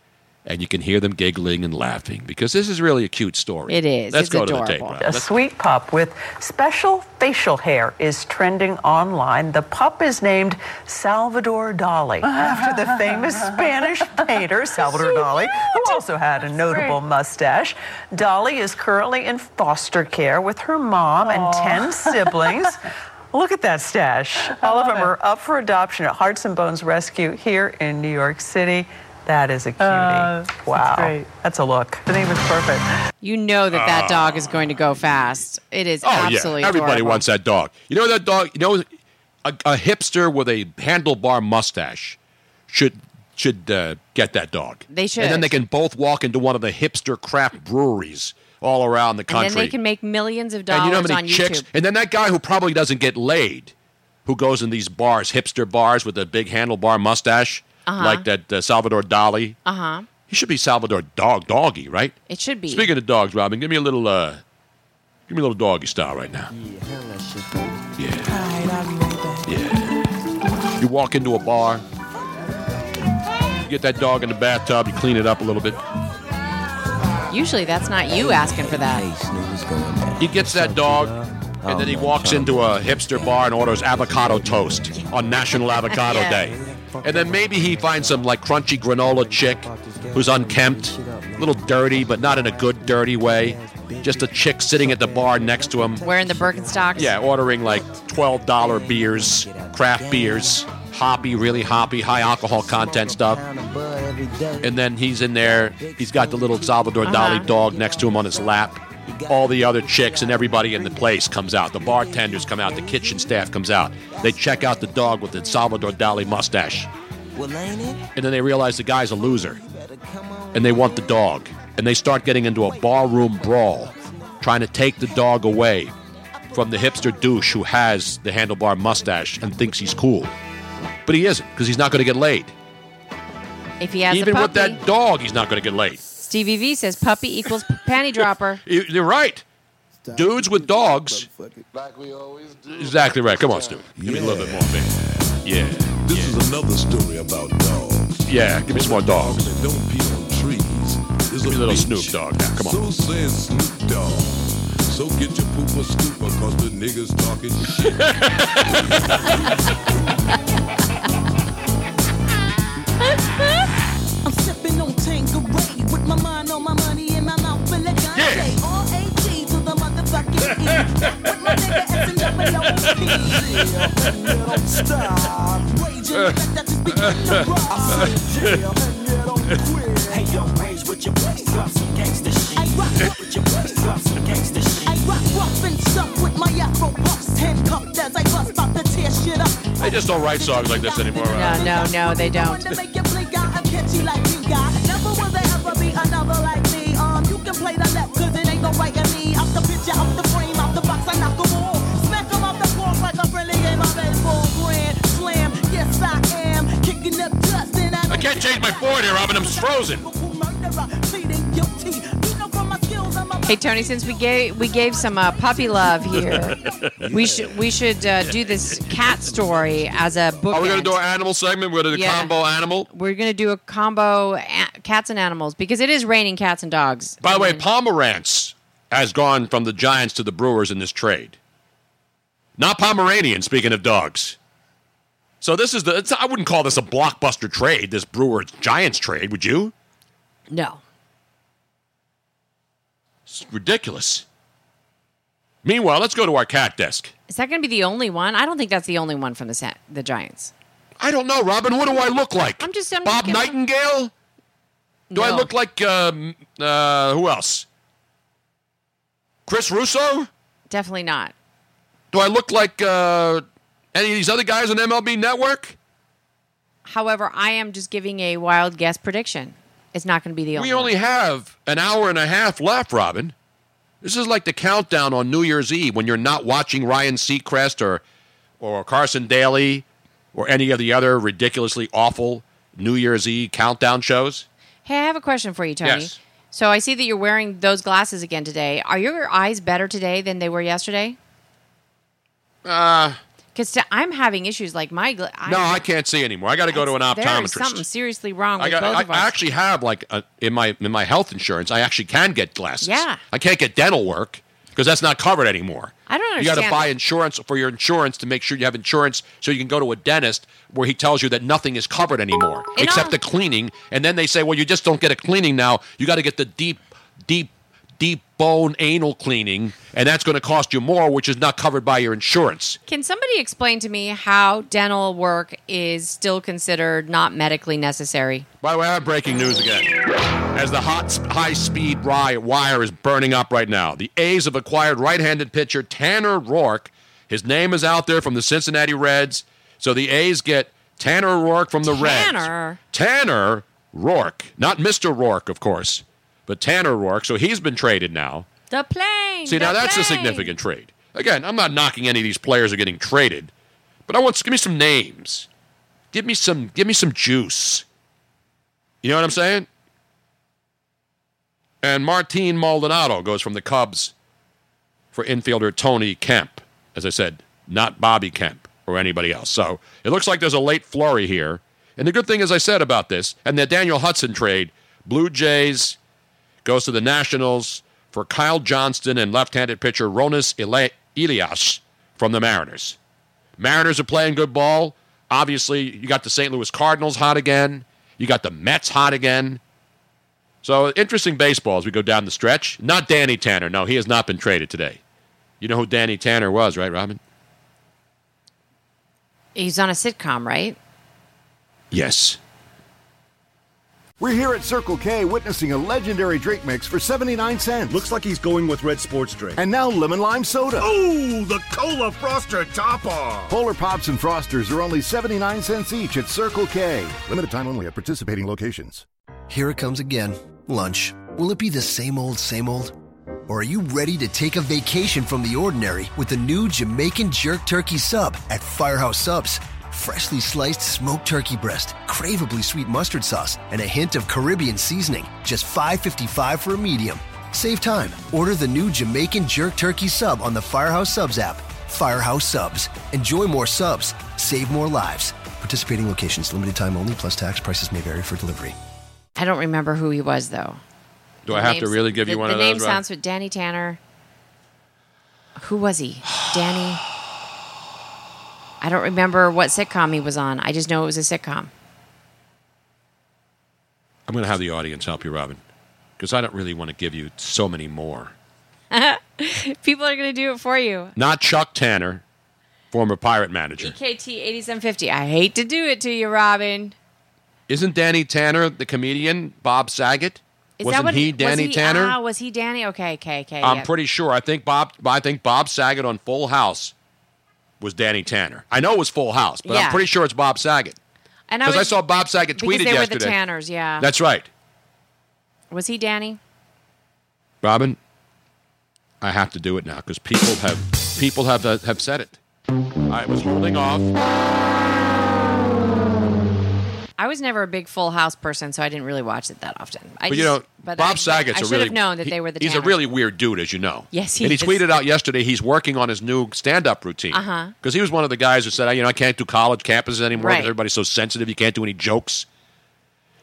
and you can hear them giggling and laughing because this is really a cute story. It is. Let's It's go to the adorable. tape. Rob. A Let's- sweet pup with special facial hair is trending online. The pup is named Salvador Dali, after the famous Spanish painter Salvador Dali, who also had a notable mustache. Dali is currently in foster care with her mom and 10 siblings. Look at that stash. All of them are up for adoption at Hearts and Bones Rescue here in New York City. That is a cutie. Uh, wow. That's, a look. The name is perfect. You know that that dog is going to go fast. It is Oh absolutely yeah, everybody adorable. wants that dog. You know that dog. You know, a, a hipster with a handlebar mustache should should uh, get that dog. They should. and then they can both walk into one of the hipster craft breweries all around the country. and then they can make millions of and dollars you know how many on chicks? YouTube. And then that guy who probably doesn't get laid, who goes in these bars, hipster bars with a big handlebar mustache, Uh-huh. like that uh, Salvador Dali. Uh huh. He should be Salvador Dog Doggy, right? It should be. Speaking of dogs, Robin, give me a little, uh, give me a little doggy style right now. Yeah. Yeah. You walk into a bar, you get that dog in the bathtub, you clean it up a little bit. Usually, that's not you asking for that. He gets that dog, and then he walks into a hipster bar and orders avocado toast on National Avocado Yeah. Day. And then maybe he finds some like crunchy granola chick who's unkempt, a little dirty, but not in a good dirty way. Just a chick sitting at the bar next to him. Wearing the Birkenstocks. Yeah, ordering like twelve dollar beers, craft beers, hoppy, really hoppy, high alcohol content stuff. And then he's in there. He's got the little Salvador Dali Uh-huh. dog next to him on his lap. All the other chicks and everybody in the place comes out. The bartenders come out. The kitchen staff comes out. They check out the dog with the Salvador Dali mustache. And then they realize the guy's a loser. And they want the dog. And they start getting into a barroom brawl, trying to take the dog away from the hipster douche who has the handlebar mustache and thinks he's cool. But he isn't, because he's not going to get laid. If he has Even with that dog, he's not going to get laid. Stevie V says puppy equals panty dropper. You- You're right. Dudes with dogs. Exactly right. Come on, Stu. Give me a little bit more, man. Yeah. This is another story about dogs. Yeah, give me some more dogs. They don't pee on trees. There's Give me a little bitch. Snoop Dogg now. Come on. So says Snoop Dogg. So get your pooper scooper, cause the niggas talking I'm with my mind on my money and my mouth full of Kanye. R-A-T to the motherfucking E. With my nigga S-N-W-O-P. Yeah, and you don't stop. Raging like that just begin to rock. I said, yeah, and you don't quit. Hey, yo, rage with your waist, drop some gangsta shit. I rock with your waist, drop some gangsta shit. I rock rough and tough with my afro puffs. Handcuffed as I bust about to tear shit up. They just don't write songs like this anymore. No, no, no, they don't. To make you blink out and catchy like you got. Never will there ever be another like me. Um, you can play the left, cause it ain't no right in me. Out the picture, out the frame, out the box, I knock. Smack 'em off the floor like a friendly game of baseball. Grand slam, yes I am. Kicking up dust and I'm I can't change my forward here, Robin. I'm frozen. Hey Tony, since we gave we gave some uh, puppy love here, we should we should uh, do this cat story as a book. Are we going to do an animal segment? We're going to do Yeah. combo animal. We're gonna do a combo a- cats and animals because it is raining cats and dogs. By the way, Pomeranz has gone from the Giants to the Brewers in this trade. Not Pomeranian, speaking of dogs. So this is the. I wouldn't call this a blockbuster trade, this Brewers Giants trade, would you? No. It's ridiculous. Meanwhile, let's go to our cat desk. Is that gonna be the only one? I don't think that's the only one from the Sa- the Giants. I don't know, Robin. What do I look like? I'm just I'm Bob just- Nightingale? Do I look like, um, uh, who else? Chris Russo? Definitely not. Do I look like uh, any of these other guys on MLB Network? However, I am just giving a wild guess prediction. It's not going to be the only. We only have an hour and a half left, Robin. This is like the countdown on New Year's Eve when you're not watching Ryan Seacrest or or Carson Daly or any of the other ridiculously awful New Year's Eve countdown shows. Hey, I have a question for you, Tony. Yes. So I see that you're wearing those glasses again today. Are your eyes better today than they were yesterday? Uh, Because I'm having issues like my. Gla- no, I can't see anymore. I got to go to an optometrist. something seriously wrong with I, got, both I, of us. I actually have like a, in my in my health insurance. I actually can get glasses. Yeah. I can't get dental work because that's not covered anymore. I don't understand. You got to buy that. insurance for your insurance to make sure you have insurance, so you can go to a dentist where he tells you that nothing is covered anymore In except all- the cleaning. And then they say, well, you just don't get a cleaning now. You got to get the deep, deep, deep bone anal cleaning, and that's going to cost you more, which is not covered by your insurance. Can somebody explain to me how dental work is still considered not medically necessary? By the way, I have breaking news again. As the hot high speed wire is burning up right now, the A's have acquired right handed pitcher Tanner Roark. His name is out there from the Cincinnati Reds. So the A's get Tanner Roark from the Reds. Tanner? Tanner Roark. Not Mr. Rourke, of course, but Tanner Roark. So he's been traded now. The plane. See, the now that's a significant trade. Again, I'm not knocking any of these players are getting traded, but I want give me some names. Give me some give me some juice. You know what I'm saying? And Martin Maldonado goes from the Cubs for infielder Tony Kemp. As I said, not Bobby Kemp or anybody else. So it looks like there's a late flurry here. And the good thing, as I said about this, and the Daniel Hudson trade, Blue Jays goes to the Nationals for Kyle Johnston and left-handed pitcher Roenis Eli- Elias from the Mariners. Mariners are playing good ball. Obviously, you got the St. Louis Cardinals hot again. You got the Mets hot again. So interesting baseball as we go down the stretch. Not Danny Tanner. No, he has not been traded today. You know who Danny Tanner was, right, Robin? He's on a sitcom, right? Yes. We're here at Circle K witnessing a legendary drink mix for 79 cents. Looks like he's going with red sports drink. And now lemon lime soda. Ooh, the Cola Froster top off. Polar Pops and Frosters are only 79 cents each at Circle K. Limited time only at participating locations. Here it comes again. Lunch. Will it be the same old, same old? Or are you ready to take a vacation from the ordinary with the new Jamaican Jerk Turkey Sub at Firehouse Subs? Freshly sliced smoked turkey breast, craveably sweet mustard sauce, and a hint of Caribbean seasoning. Just $5.55 for a medium. Save time. Order the new Jamaican Jerk Turkey Sub on the Firehouse Subs app. Firehouse Subs. Enjoy more subs. Save more lives. Participating locations, limited time only, plus tax. Prices may vary for delivery. I don't remember who he was though. Do I The have to really give you the, one the of name those? Rob? sounds with Danny Tanner. Who was he? Danny. I don't remember what sitcom he was on. I just know it was a sitcom. I'm going to have the audience help you, Robin, because I don't really want to give you so many more. People are going to do it for you. Not Chuck Tanner, former pirate manager. EKT 8750. I hate to do it to you, Robin. Isn't Danny Tanner the comedian Bob Saget? Is Wasn't that what he Danny was Tanner? Ah, was he Danny? Okay, okay, okay. I'm yeah. pretty sure. I think Bob. I think Bob Saget on Full House was Danny Tanner. I know it was Full House, but Yeah. I'm pretty sure it's Bob Saget And because I, was- saw Bob Saget tweeted they yesterday. were the Tanners, yeah. That's right, Was he Danny? Robin. I have to do it now because people have people have uh, have said it. I was holding off. I was never a big Full House person, so I didn't really watch it that often. I but you just- know, but Bob I, Saget's I a should really have known that he- they were the He's a really weird dude, as you know. Yes, he and he is. tweeted out yesterday he's working on his new stand-up routine. Uh-huh. Because he was one of the guys who said, you know, I can't do college campuses anymore because Right. everybody's so sensitive. You can't do any jokes.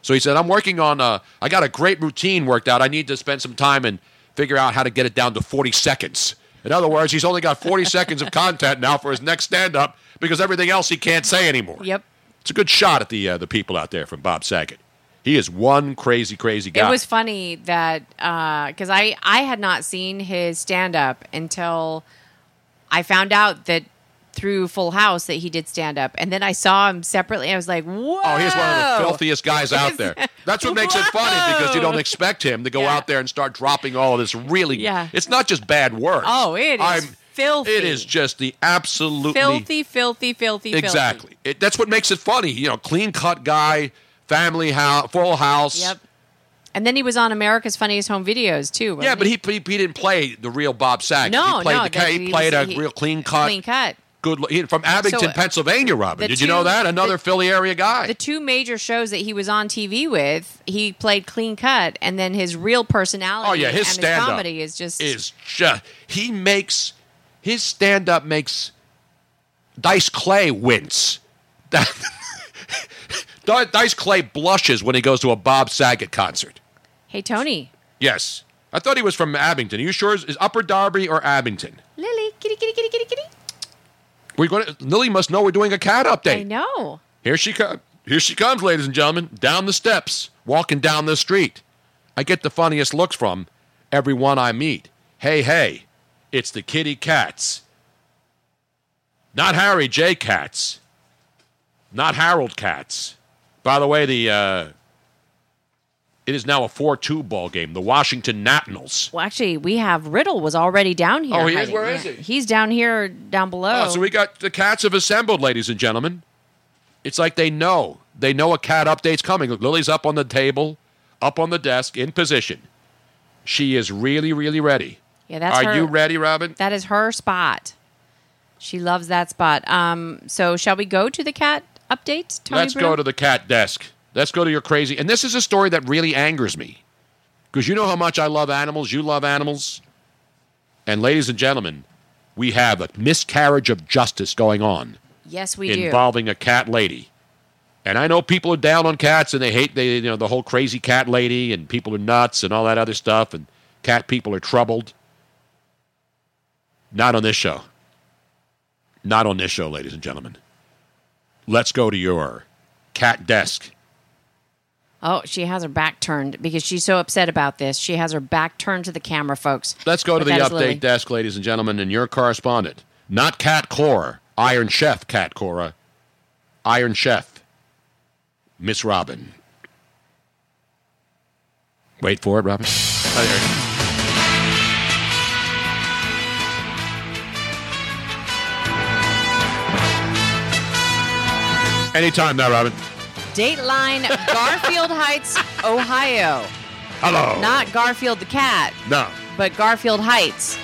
So he said, I'm working on. Uh, I got a great routine worked out. I need to spend some time and figure out how to get it down to 40 seconds. In other words, he's only got 40 seconds of content now for his next stand-up because everything else he can't say anymore. Yep. It's a good shot at the uh, the people out there from Bob Saget. He is one crazy, crazy guy. It was funny that because I I had not seen his stand up until I found out that through Full House that he did stand up, and then I saw him separately. I was like, "Whoa!" Oh, he's one of the filthiest guys out there. That's what makes it funny because you don't expect him to go out there and start dropping all of this really. Yeah. It's not just bad words. Oh, it is I'm filthy. It is just the absolutely filthy, filthy, filthy, exactly. It, that's what makes it funny. You know, clean cut guy, family house, full house. Yep. And then he was on America's Funniest Home Videos too. Yeah, but he, he he didn't play the real Bob Saget. No, he played no, the, that- he, played was- a real clean cut, clean cut. good. he- from Abington, So, uh, Pennsylvania. Robin, did you know that? Another the- Philly area guy. The two major shows that he was on TV with, he played clean cut, and then his real personality Oh yeah, his and stand up comedy is just is just he makes his stand up makes Dice Clay wince. Dice Clay blushes when he goes to a Bob Saget concert. Hey Tony, Yes, I thought he was from Abington. Are you sure? Is, is Upper Darby or Abington? Lily, kitty, kitty, kitty, kitty, kitty. We're going. to Lily must know we're doing a cat update. I know. Here she comes. Here she comes, ladies and gentlemen, down the steps, walking down the street. I get the funniest looks from everyone I meet. Hey, hey, it's the kitty cats. Not Harry J. Cats. Not Harold Cats. By the way, the uh, it is now a 4-2 ball game. The Washington Nationals. Well, actually, we have Riddle was already down here. Oh, he is? Where is he? He's down here, down below. Oh, so we got the cats have assembled, ladies and gentlemen. It's like they know. They know a cat update's coming. Look, Lily's up on the table, up on the desk, in position. She is really, really ready. Yeah, that's Are her- you ready, Robin? That is her spot. She loves that spot. Um, so shall we go to the cat update? Tony Let's Bruno? go to the cat desk. Let's go to your crazy. And this is a story that really angers me. Because you know how much I love animals. You love animals. And ladies and gentlemen, we have a miscarriage of justice going on. Yes, we do. involving a cat lady. And I know people are down on cats and they hate they you know the whole crazy cat lady and people are nuts and all that other stuff and cat people are troubled. Not on this show. Not on this show, ladies and gentlemen. Let's go to your cat desk. Oh, she has her back turned because she's so upset about this. She has her back turned to the camera, folks. Let's go to But the update Lily. desk, ladies and gentlemen, and your correspondent. Not Cat Cora, Iron Chef Cat Cora. Iron Chef, Miss Robin. Wait for it, Robin. Oh, Anytime now, Robin. Dateline Garfield Heights, Ohio. Hello. Not Garfield the cat, No. but Garfield Heights.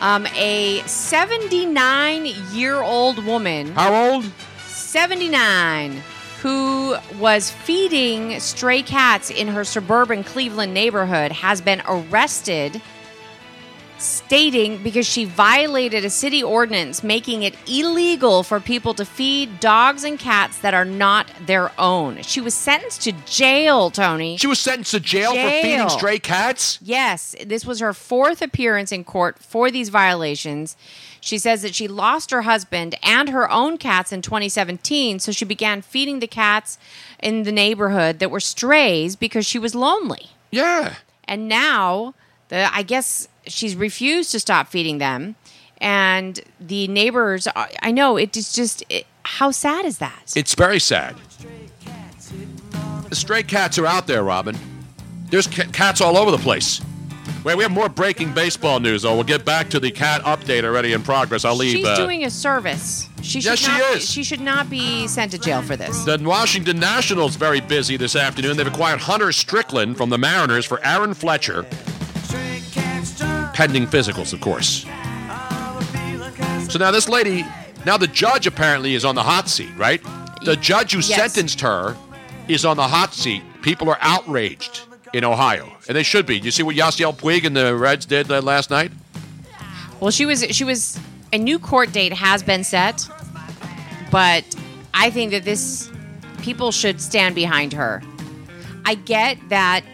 Um, a 79 year old woman. How old? 79 who was feeding stray cats in her suburban Cleveland neighborhood has been arrested stating because she violated a city ordinance making it illegal for people to feed dogs and cats that are not their own. She was sentenced to jail, Tony. She was sentenced to jail, for feeding stray cats? Yes, this was her fourth appearance in court for these violations. She says that she lost her husband and her own cats in 2017, so she began feeding the cats in the neighborhood that were strays because she was lonely. Yeah. And now, the I guess she's refused to stop feeding them, and the neighbors. I know it is just it, how sad is that? It's very sad. The stray cats are out there, Robin. There's ca- cats all over the place. Wait, we have more breaking baseball news, though. We'll get back to the cat update already in progress. I'll leave. She's uh, doing a service. She should Yes, she not, is. She should not be sent to jail for this. the Washington Nationals very busy this afternoon. They've acquired Hunter Strickland from the Mariners for Aaron Fletcher, pending physicals, of course. So now this lady, now the judge apparently is on the hot seat, right? The judge who Yes. sentenced her is on the hot seat. People are outraged in Ohio, and they should be. Do you see what Yasiel Puig and the Reds did uh, last night? Well, she was she was a new court date has been set, but I think that this people should stand behind her. I get that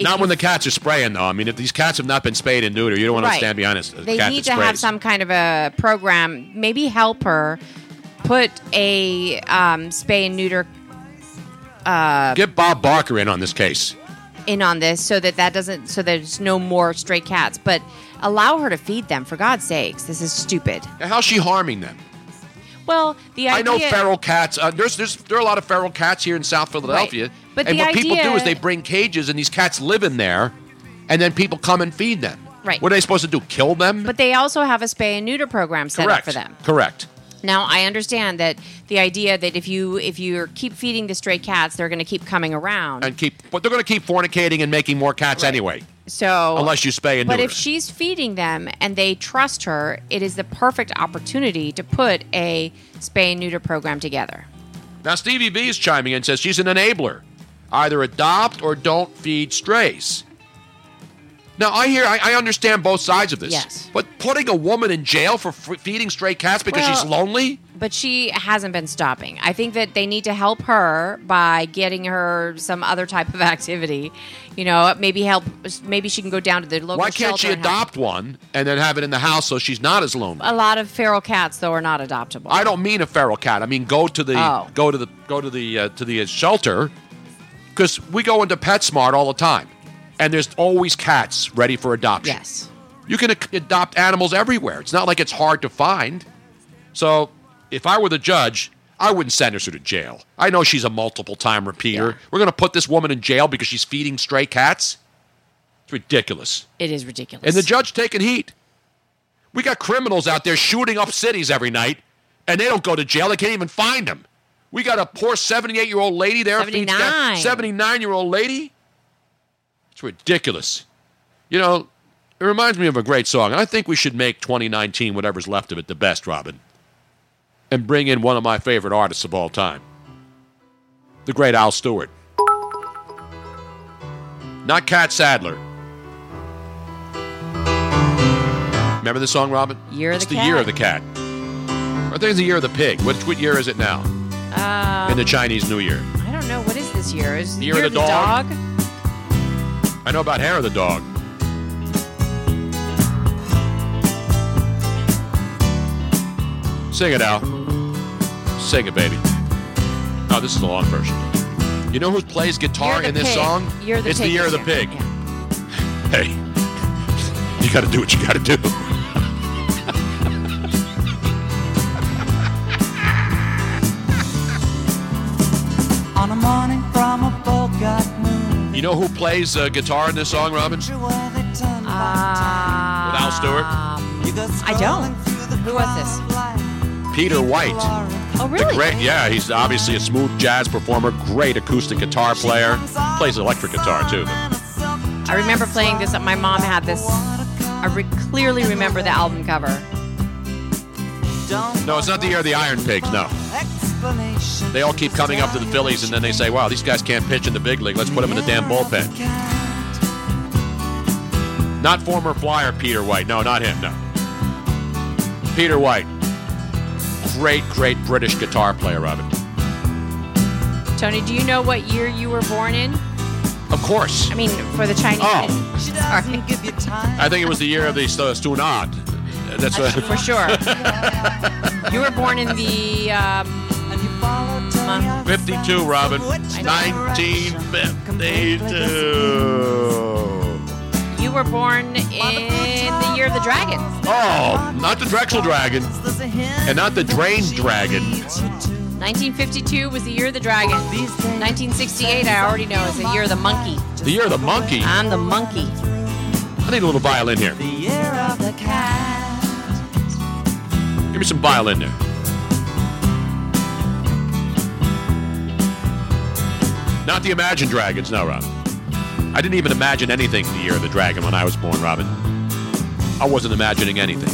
Not when the cats are spraying, though. I mean, if these cats have not been spayed and neutered, you don't want Right. to stand behind a, they cat need to have some kind of a program. Maybe help her put a um, spay and neuter uh, Get Bob Barker in on this case. in on this so that that doesn't so there's no more stray cats, but allow her to feed them for God's sakes. This is stupid. How's she harming them? Well, the idea I know feral cats. Uh, there's, there's there are a lot of feral cats here in South Philadelphia. But and the what people do is they bring cages and these cats live in there, and then people come and feed them. Right. What are they supposed to do? Kill them? But they also have a spay and neuter program set Correct. up for them. Correct. Now I understand that the idea that if you if you keep feeding the stray cats, they're going to keep coming around. And keep, but they're going to keep fornicating and making more cats anyway. So Unless you spay and neuter. But neuter. if she's feeding them and they trust her, it is the perfect opportunity to put a spay and neuter program together. Now Stevie B is chiming in and says she's an enabler. Either adopt or don't feed strays. Now I hear, I, I understand both sides of this. Yes. But putting a woman in jail for f- feeding stray cats because she's lonely? But she hasn't been stopping. I think that they need to help her by getting her some other type of activity. You know, maybe help. Maybe she can go down to the local. Why can't she shelter and help. adopt one and then have it in the house so she's not as lonely? A lot of feral cats, though, are not adoptable. I don't mean a feral cat. I mean go to the Oh. go to the go to the uh, to the uh, shelter because we go into PetSmart all the time, and there's always cats ready for adoption. Yes. You can adopt animals everywhere. It's not like it's hard to find. So, if I were the judge, I wouldn't send her to jail. I know she's a multiple time repeater. We're going to put this woman in jail because she's feeding stray cats? It's ridiculous. It is ridiculous. And the judge taking heat. We got criminals out there shooting up cities every night, and they don't go to jail. They can't even find them. We got a poor 78 year old lady there. 79. 79 year old lady. It's ridiculous. You know, it reminds me of a great song. I think we should make 2019, whatever's left of it, the best, Robin. And bring in one of my favorite artists of all time, the great Al Stewart. Not Catt Sadler. Remember the song, Robin? Year of it's the the year of the cat. I think it's the year of the pig. What, what year is it now? Um, in the Chinese New Year. I don't know what is this year. Is The year of the dog? I know about hair of the dog. Sing it, Al. Sing it, baby. Oh, this is the long version. You know who plays guitar Year the in this pig. song? Year the it's the year of the year. pig. Hey, you got to do what you got to do. You know who plays uh, guitar in this song, Robin? With Al Stewart? I don't. Who was this? Peter White. Oh, The really? great, yeah, he's obviously a smooth jazz performer, great acoustic guitar player, plays electric guitar too. I remember playing this. My mom had this. I re- clearly remember the album cover. No, it's not the year of the Iron Pigs. No, they all keep coming up to the Phillies, and then they say, "Wow, these guys can't pitch in the big league. Let's put them in the damn bullpen." Not former Flyer Peter White. No, not him. No, Peter White, great, great British guitar player, Robin. Tony, do you know what year you were born in? Of course. I mean, for the Chinese. Oh. Sorry. I think it was the year of the uh, Stunad. That's what, For sure. you were born in the. Um, month- 52, Robin. 1952. you were born in the year of the dragon. Oh, not the Drexel Dragon. And not the Drain Dragon. 1952 was the year of the dragon. 1968, I already know, is the year of the monkey. The year of the monkey. I'm the monkey. I need a little violin here. Year of the cat. Give me some violin there. Not the Imagine Dragons, no, Robin. I didn't even imagine anything the year of the dragon when I was born, Robin. I wasn't imagining anything.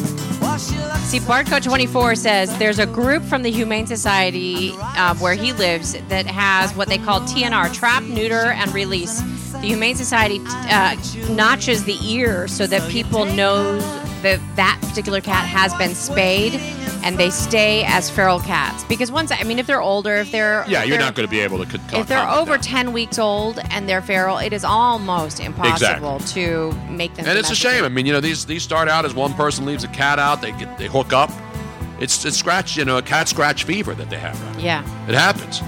See, Bartco24 says there's a group from the Humane Society uh, where he lives that has what they call TNR, trap, neuter, and release. The Humane Society uh, notches the ear so that people know that that particular cat has been spayed and they stay as feral cats. Because once, I mean, if they're older, if they're Yeah, if you're they're- not going to be able to. if they're over 10 weeks old and they're feral, it is almost impossible to make them. And it's a shame. I mean, you know, these these start out as one person leaves a cat out, they get they hook up. It's it's scratch, you know, a cat scratch fever that they have. Right? Yeah. It happens.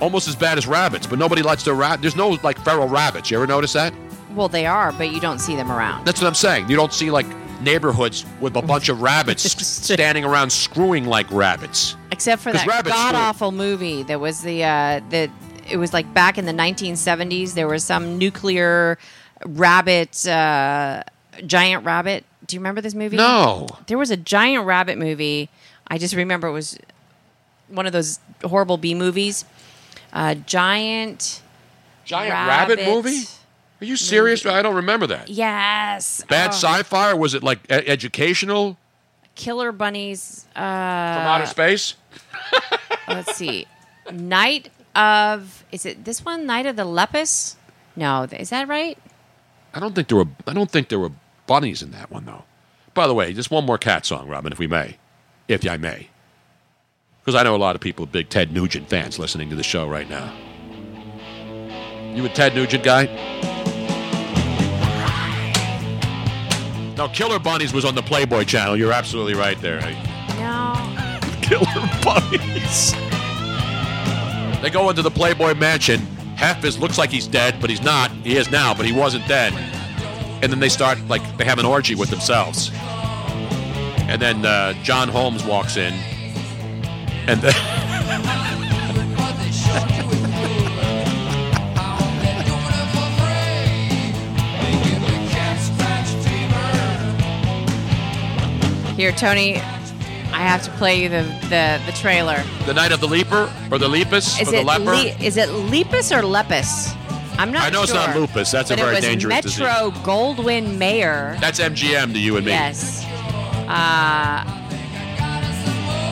Almost as bad as rabbits, but nobody likes their rat. There's no like feral rabbits. You ever notice that? Well, they are, but you don't see them around. That's what I'm saying. You don't see like neighborhoods with a bunch of rabbits standing around screwing like rabbits. Except for that god awful movie that was the uh, the it was like back in the 1970s. There was some nuclear rabbit uh, Giant Rabbit. Do you remember this movie? No. There was a Giant Rabbit movie. I just remember it was one of those horrible B movies. Uh, giant. Giant rabbit, movie? Are you serious? I don't remember that. Yes. Bad Oh. sci-fi, or was it like e- educational Killer bunnies. Uh, from outer space? let's see. Night of. Is it this one? Night of the Lepus? No, is that right? I don't think there were. I don't think there were bunnies in that one though. By the way, just one more cat song, Robin, if we may, if I may, because I know a lot of people big Ted Nugent fans listening to the show right now. You a Ted Nugent guy? No, Killer Bunnies was on the Playboy channel. You're absolutely right there. No. Killer Bunnies. They go into the Playboy mansion. Half is looks like he's dead, but he's not. He is now, but he wasn't then. And then they start like they have an orgy with themselves. And then uh, John Holmes walks in, and then Here, Tony. I have to play you the the, the trailer. the night of the leaper or the lepus Is or the it leper. le- is it lepus or lepus? I'm not. I know it's not lupus. That's a very dangerous disease. Metro Goldwyn Mayer. That's MGM to you and me. Yes. Uh,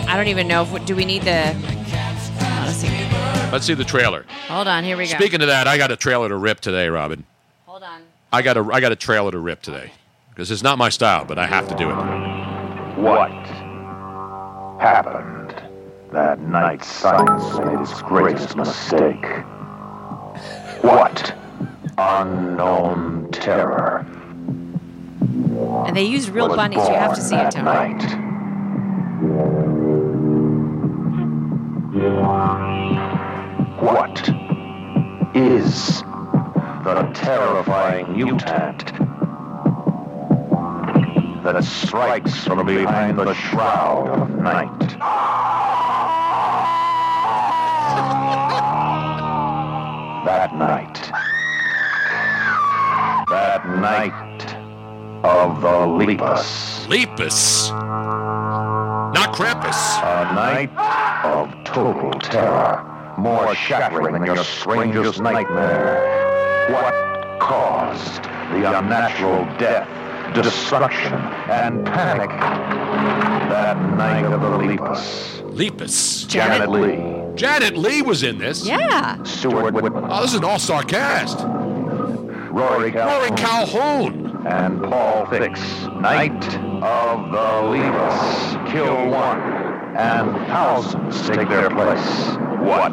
I don't even know if do we need the. oh, let's see. Let's see the trailer. Hold on. Here we go. Speaking of that, I got a trailer to rip today, Robin. Hold on. I got a I got a trailer to rip today because it's not my style, but I have to do it. What happened that night science made its greatest mistake? What unknown terror And they use real was bunnies. You have to see it, that Tony. night? What is the terrifying mutant that strikes from behind the shroud of night? That night. That night of the Lepus. Lepus. Not Krampus. A night of total terror, more shattering than your strangest nightmare. What caused the unnatural death, destruction, and panic that night of the Lepus? Lepus. Janet Leigh. Janet Leigh was in this. Yeah. Stuart Whitman. Oh, this is an all-star cast. Rory Calhoun. Rory Calhoun. And Paul Fix. Night of the Lepus. Kill one, and thousands take their place. What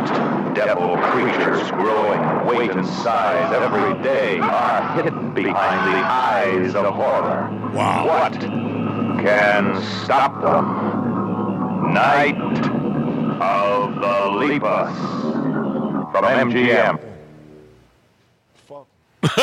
devil creatures growing in weight and size every day are hidden behind the eyes of horror? Wow. What can stop them? Night of the Lepus. From MGM.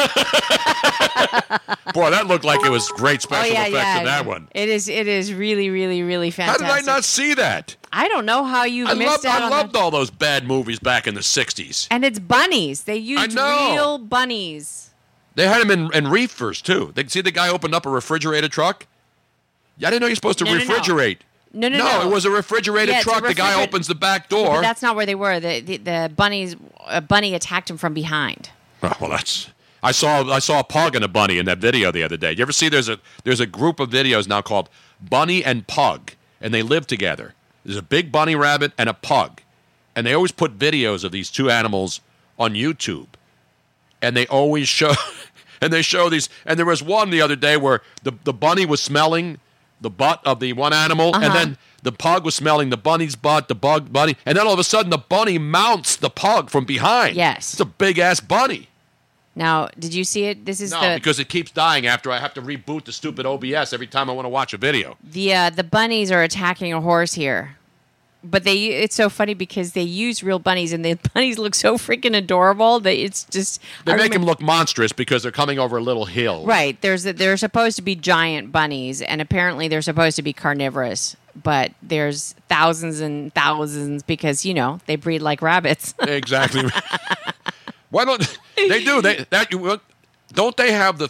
Boy, that looked like it was great Oh special yeah, effects yeah. in that one. It is. It is really, really, really fantastic. How did I not see that? I don't know how you I missed loved, out I loved all those bad movies back in the 60s. And it's bunnies. They used real bunnies. They had them in, in reefers, too. They see the guy opened up a refrigerated truck? Yeah, I didn't know you're supposed to No, no, no. refrigerate. No, no, no. it was a refrigerated Yeah, it's a truck. the guy opens the back door. that's not where they were. The the, the bunnies. A bunny attacked him from behind. Oh, well, that's. I saw I saw a pug and a bunny in that video the other day. You ever see there's a there's a group of videos now called Bunny and Pug, and they live together. There's a big bunny rabbit and a pug, and they always put videos of these two animals on YouTube, and they always show and they show these. And there was one the other day where the the bunny was smelling the butt of the one animal, and Uh-huh. then the pug was smelling the bunny's butt, the bug bunny, and then all of a sudden the bunny mounts the pug from behind. Yes. it's a big ass bunny. Now, did you see it? This is No, the because it keeps dying after I have to reboot the stupid OBS every time I want to watch a video. the uh, the bunnies are attacking a horse here. But they it's so funny because they use real bunnies and the bunnies look so freaking adorable that it's just They I make him look monstrous because they're coming over a little hill. Right. There's they're supposed to be giant bunnies, and apparently they're supposed to be carnivorous. But there's thousands and thousands because you know they breed like rabbits. Exactly. Why don't they do they that you don't they have the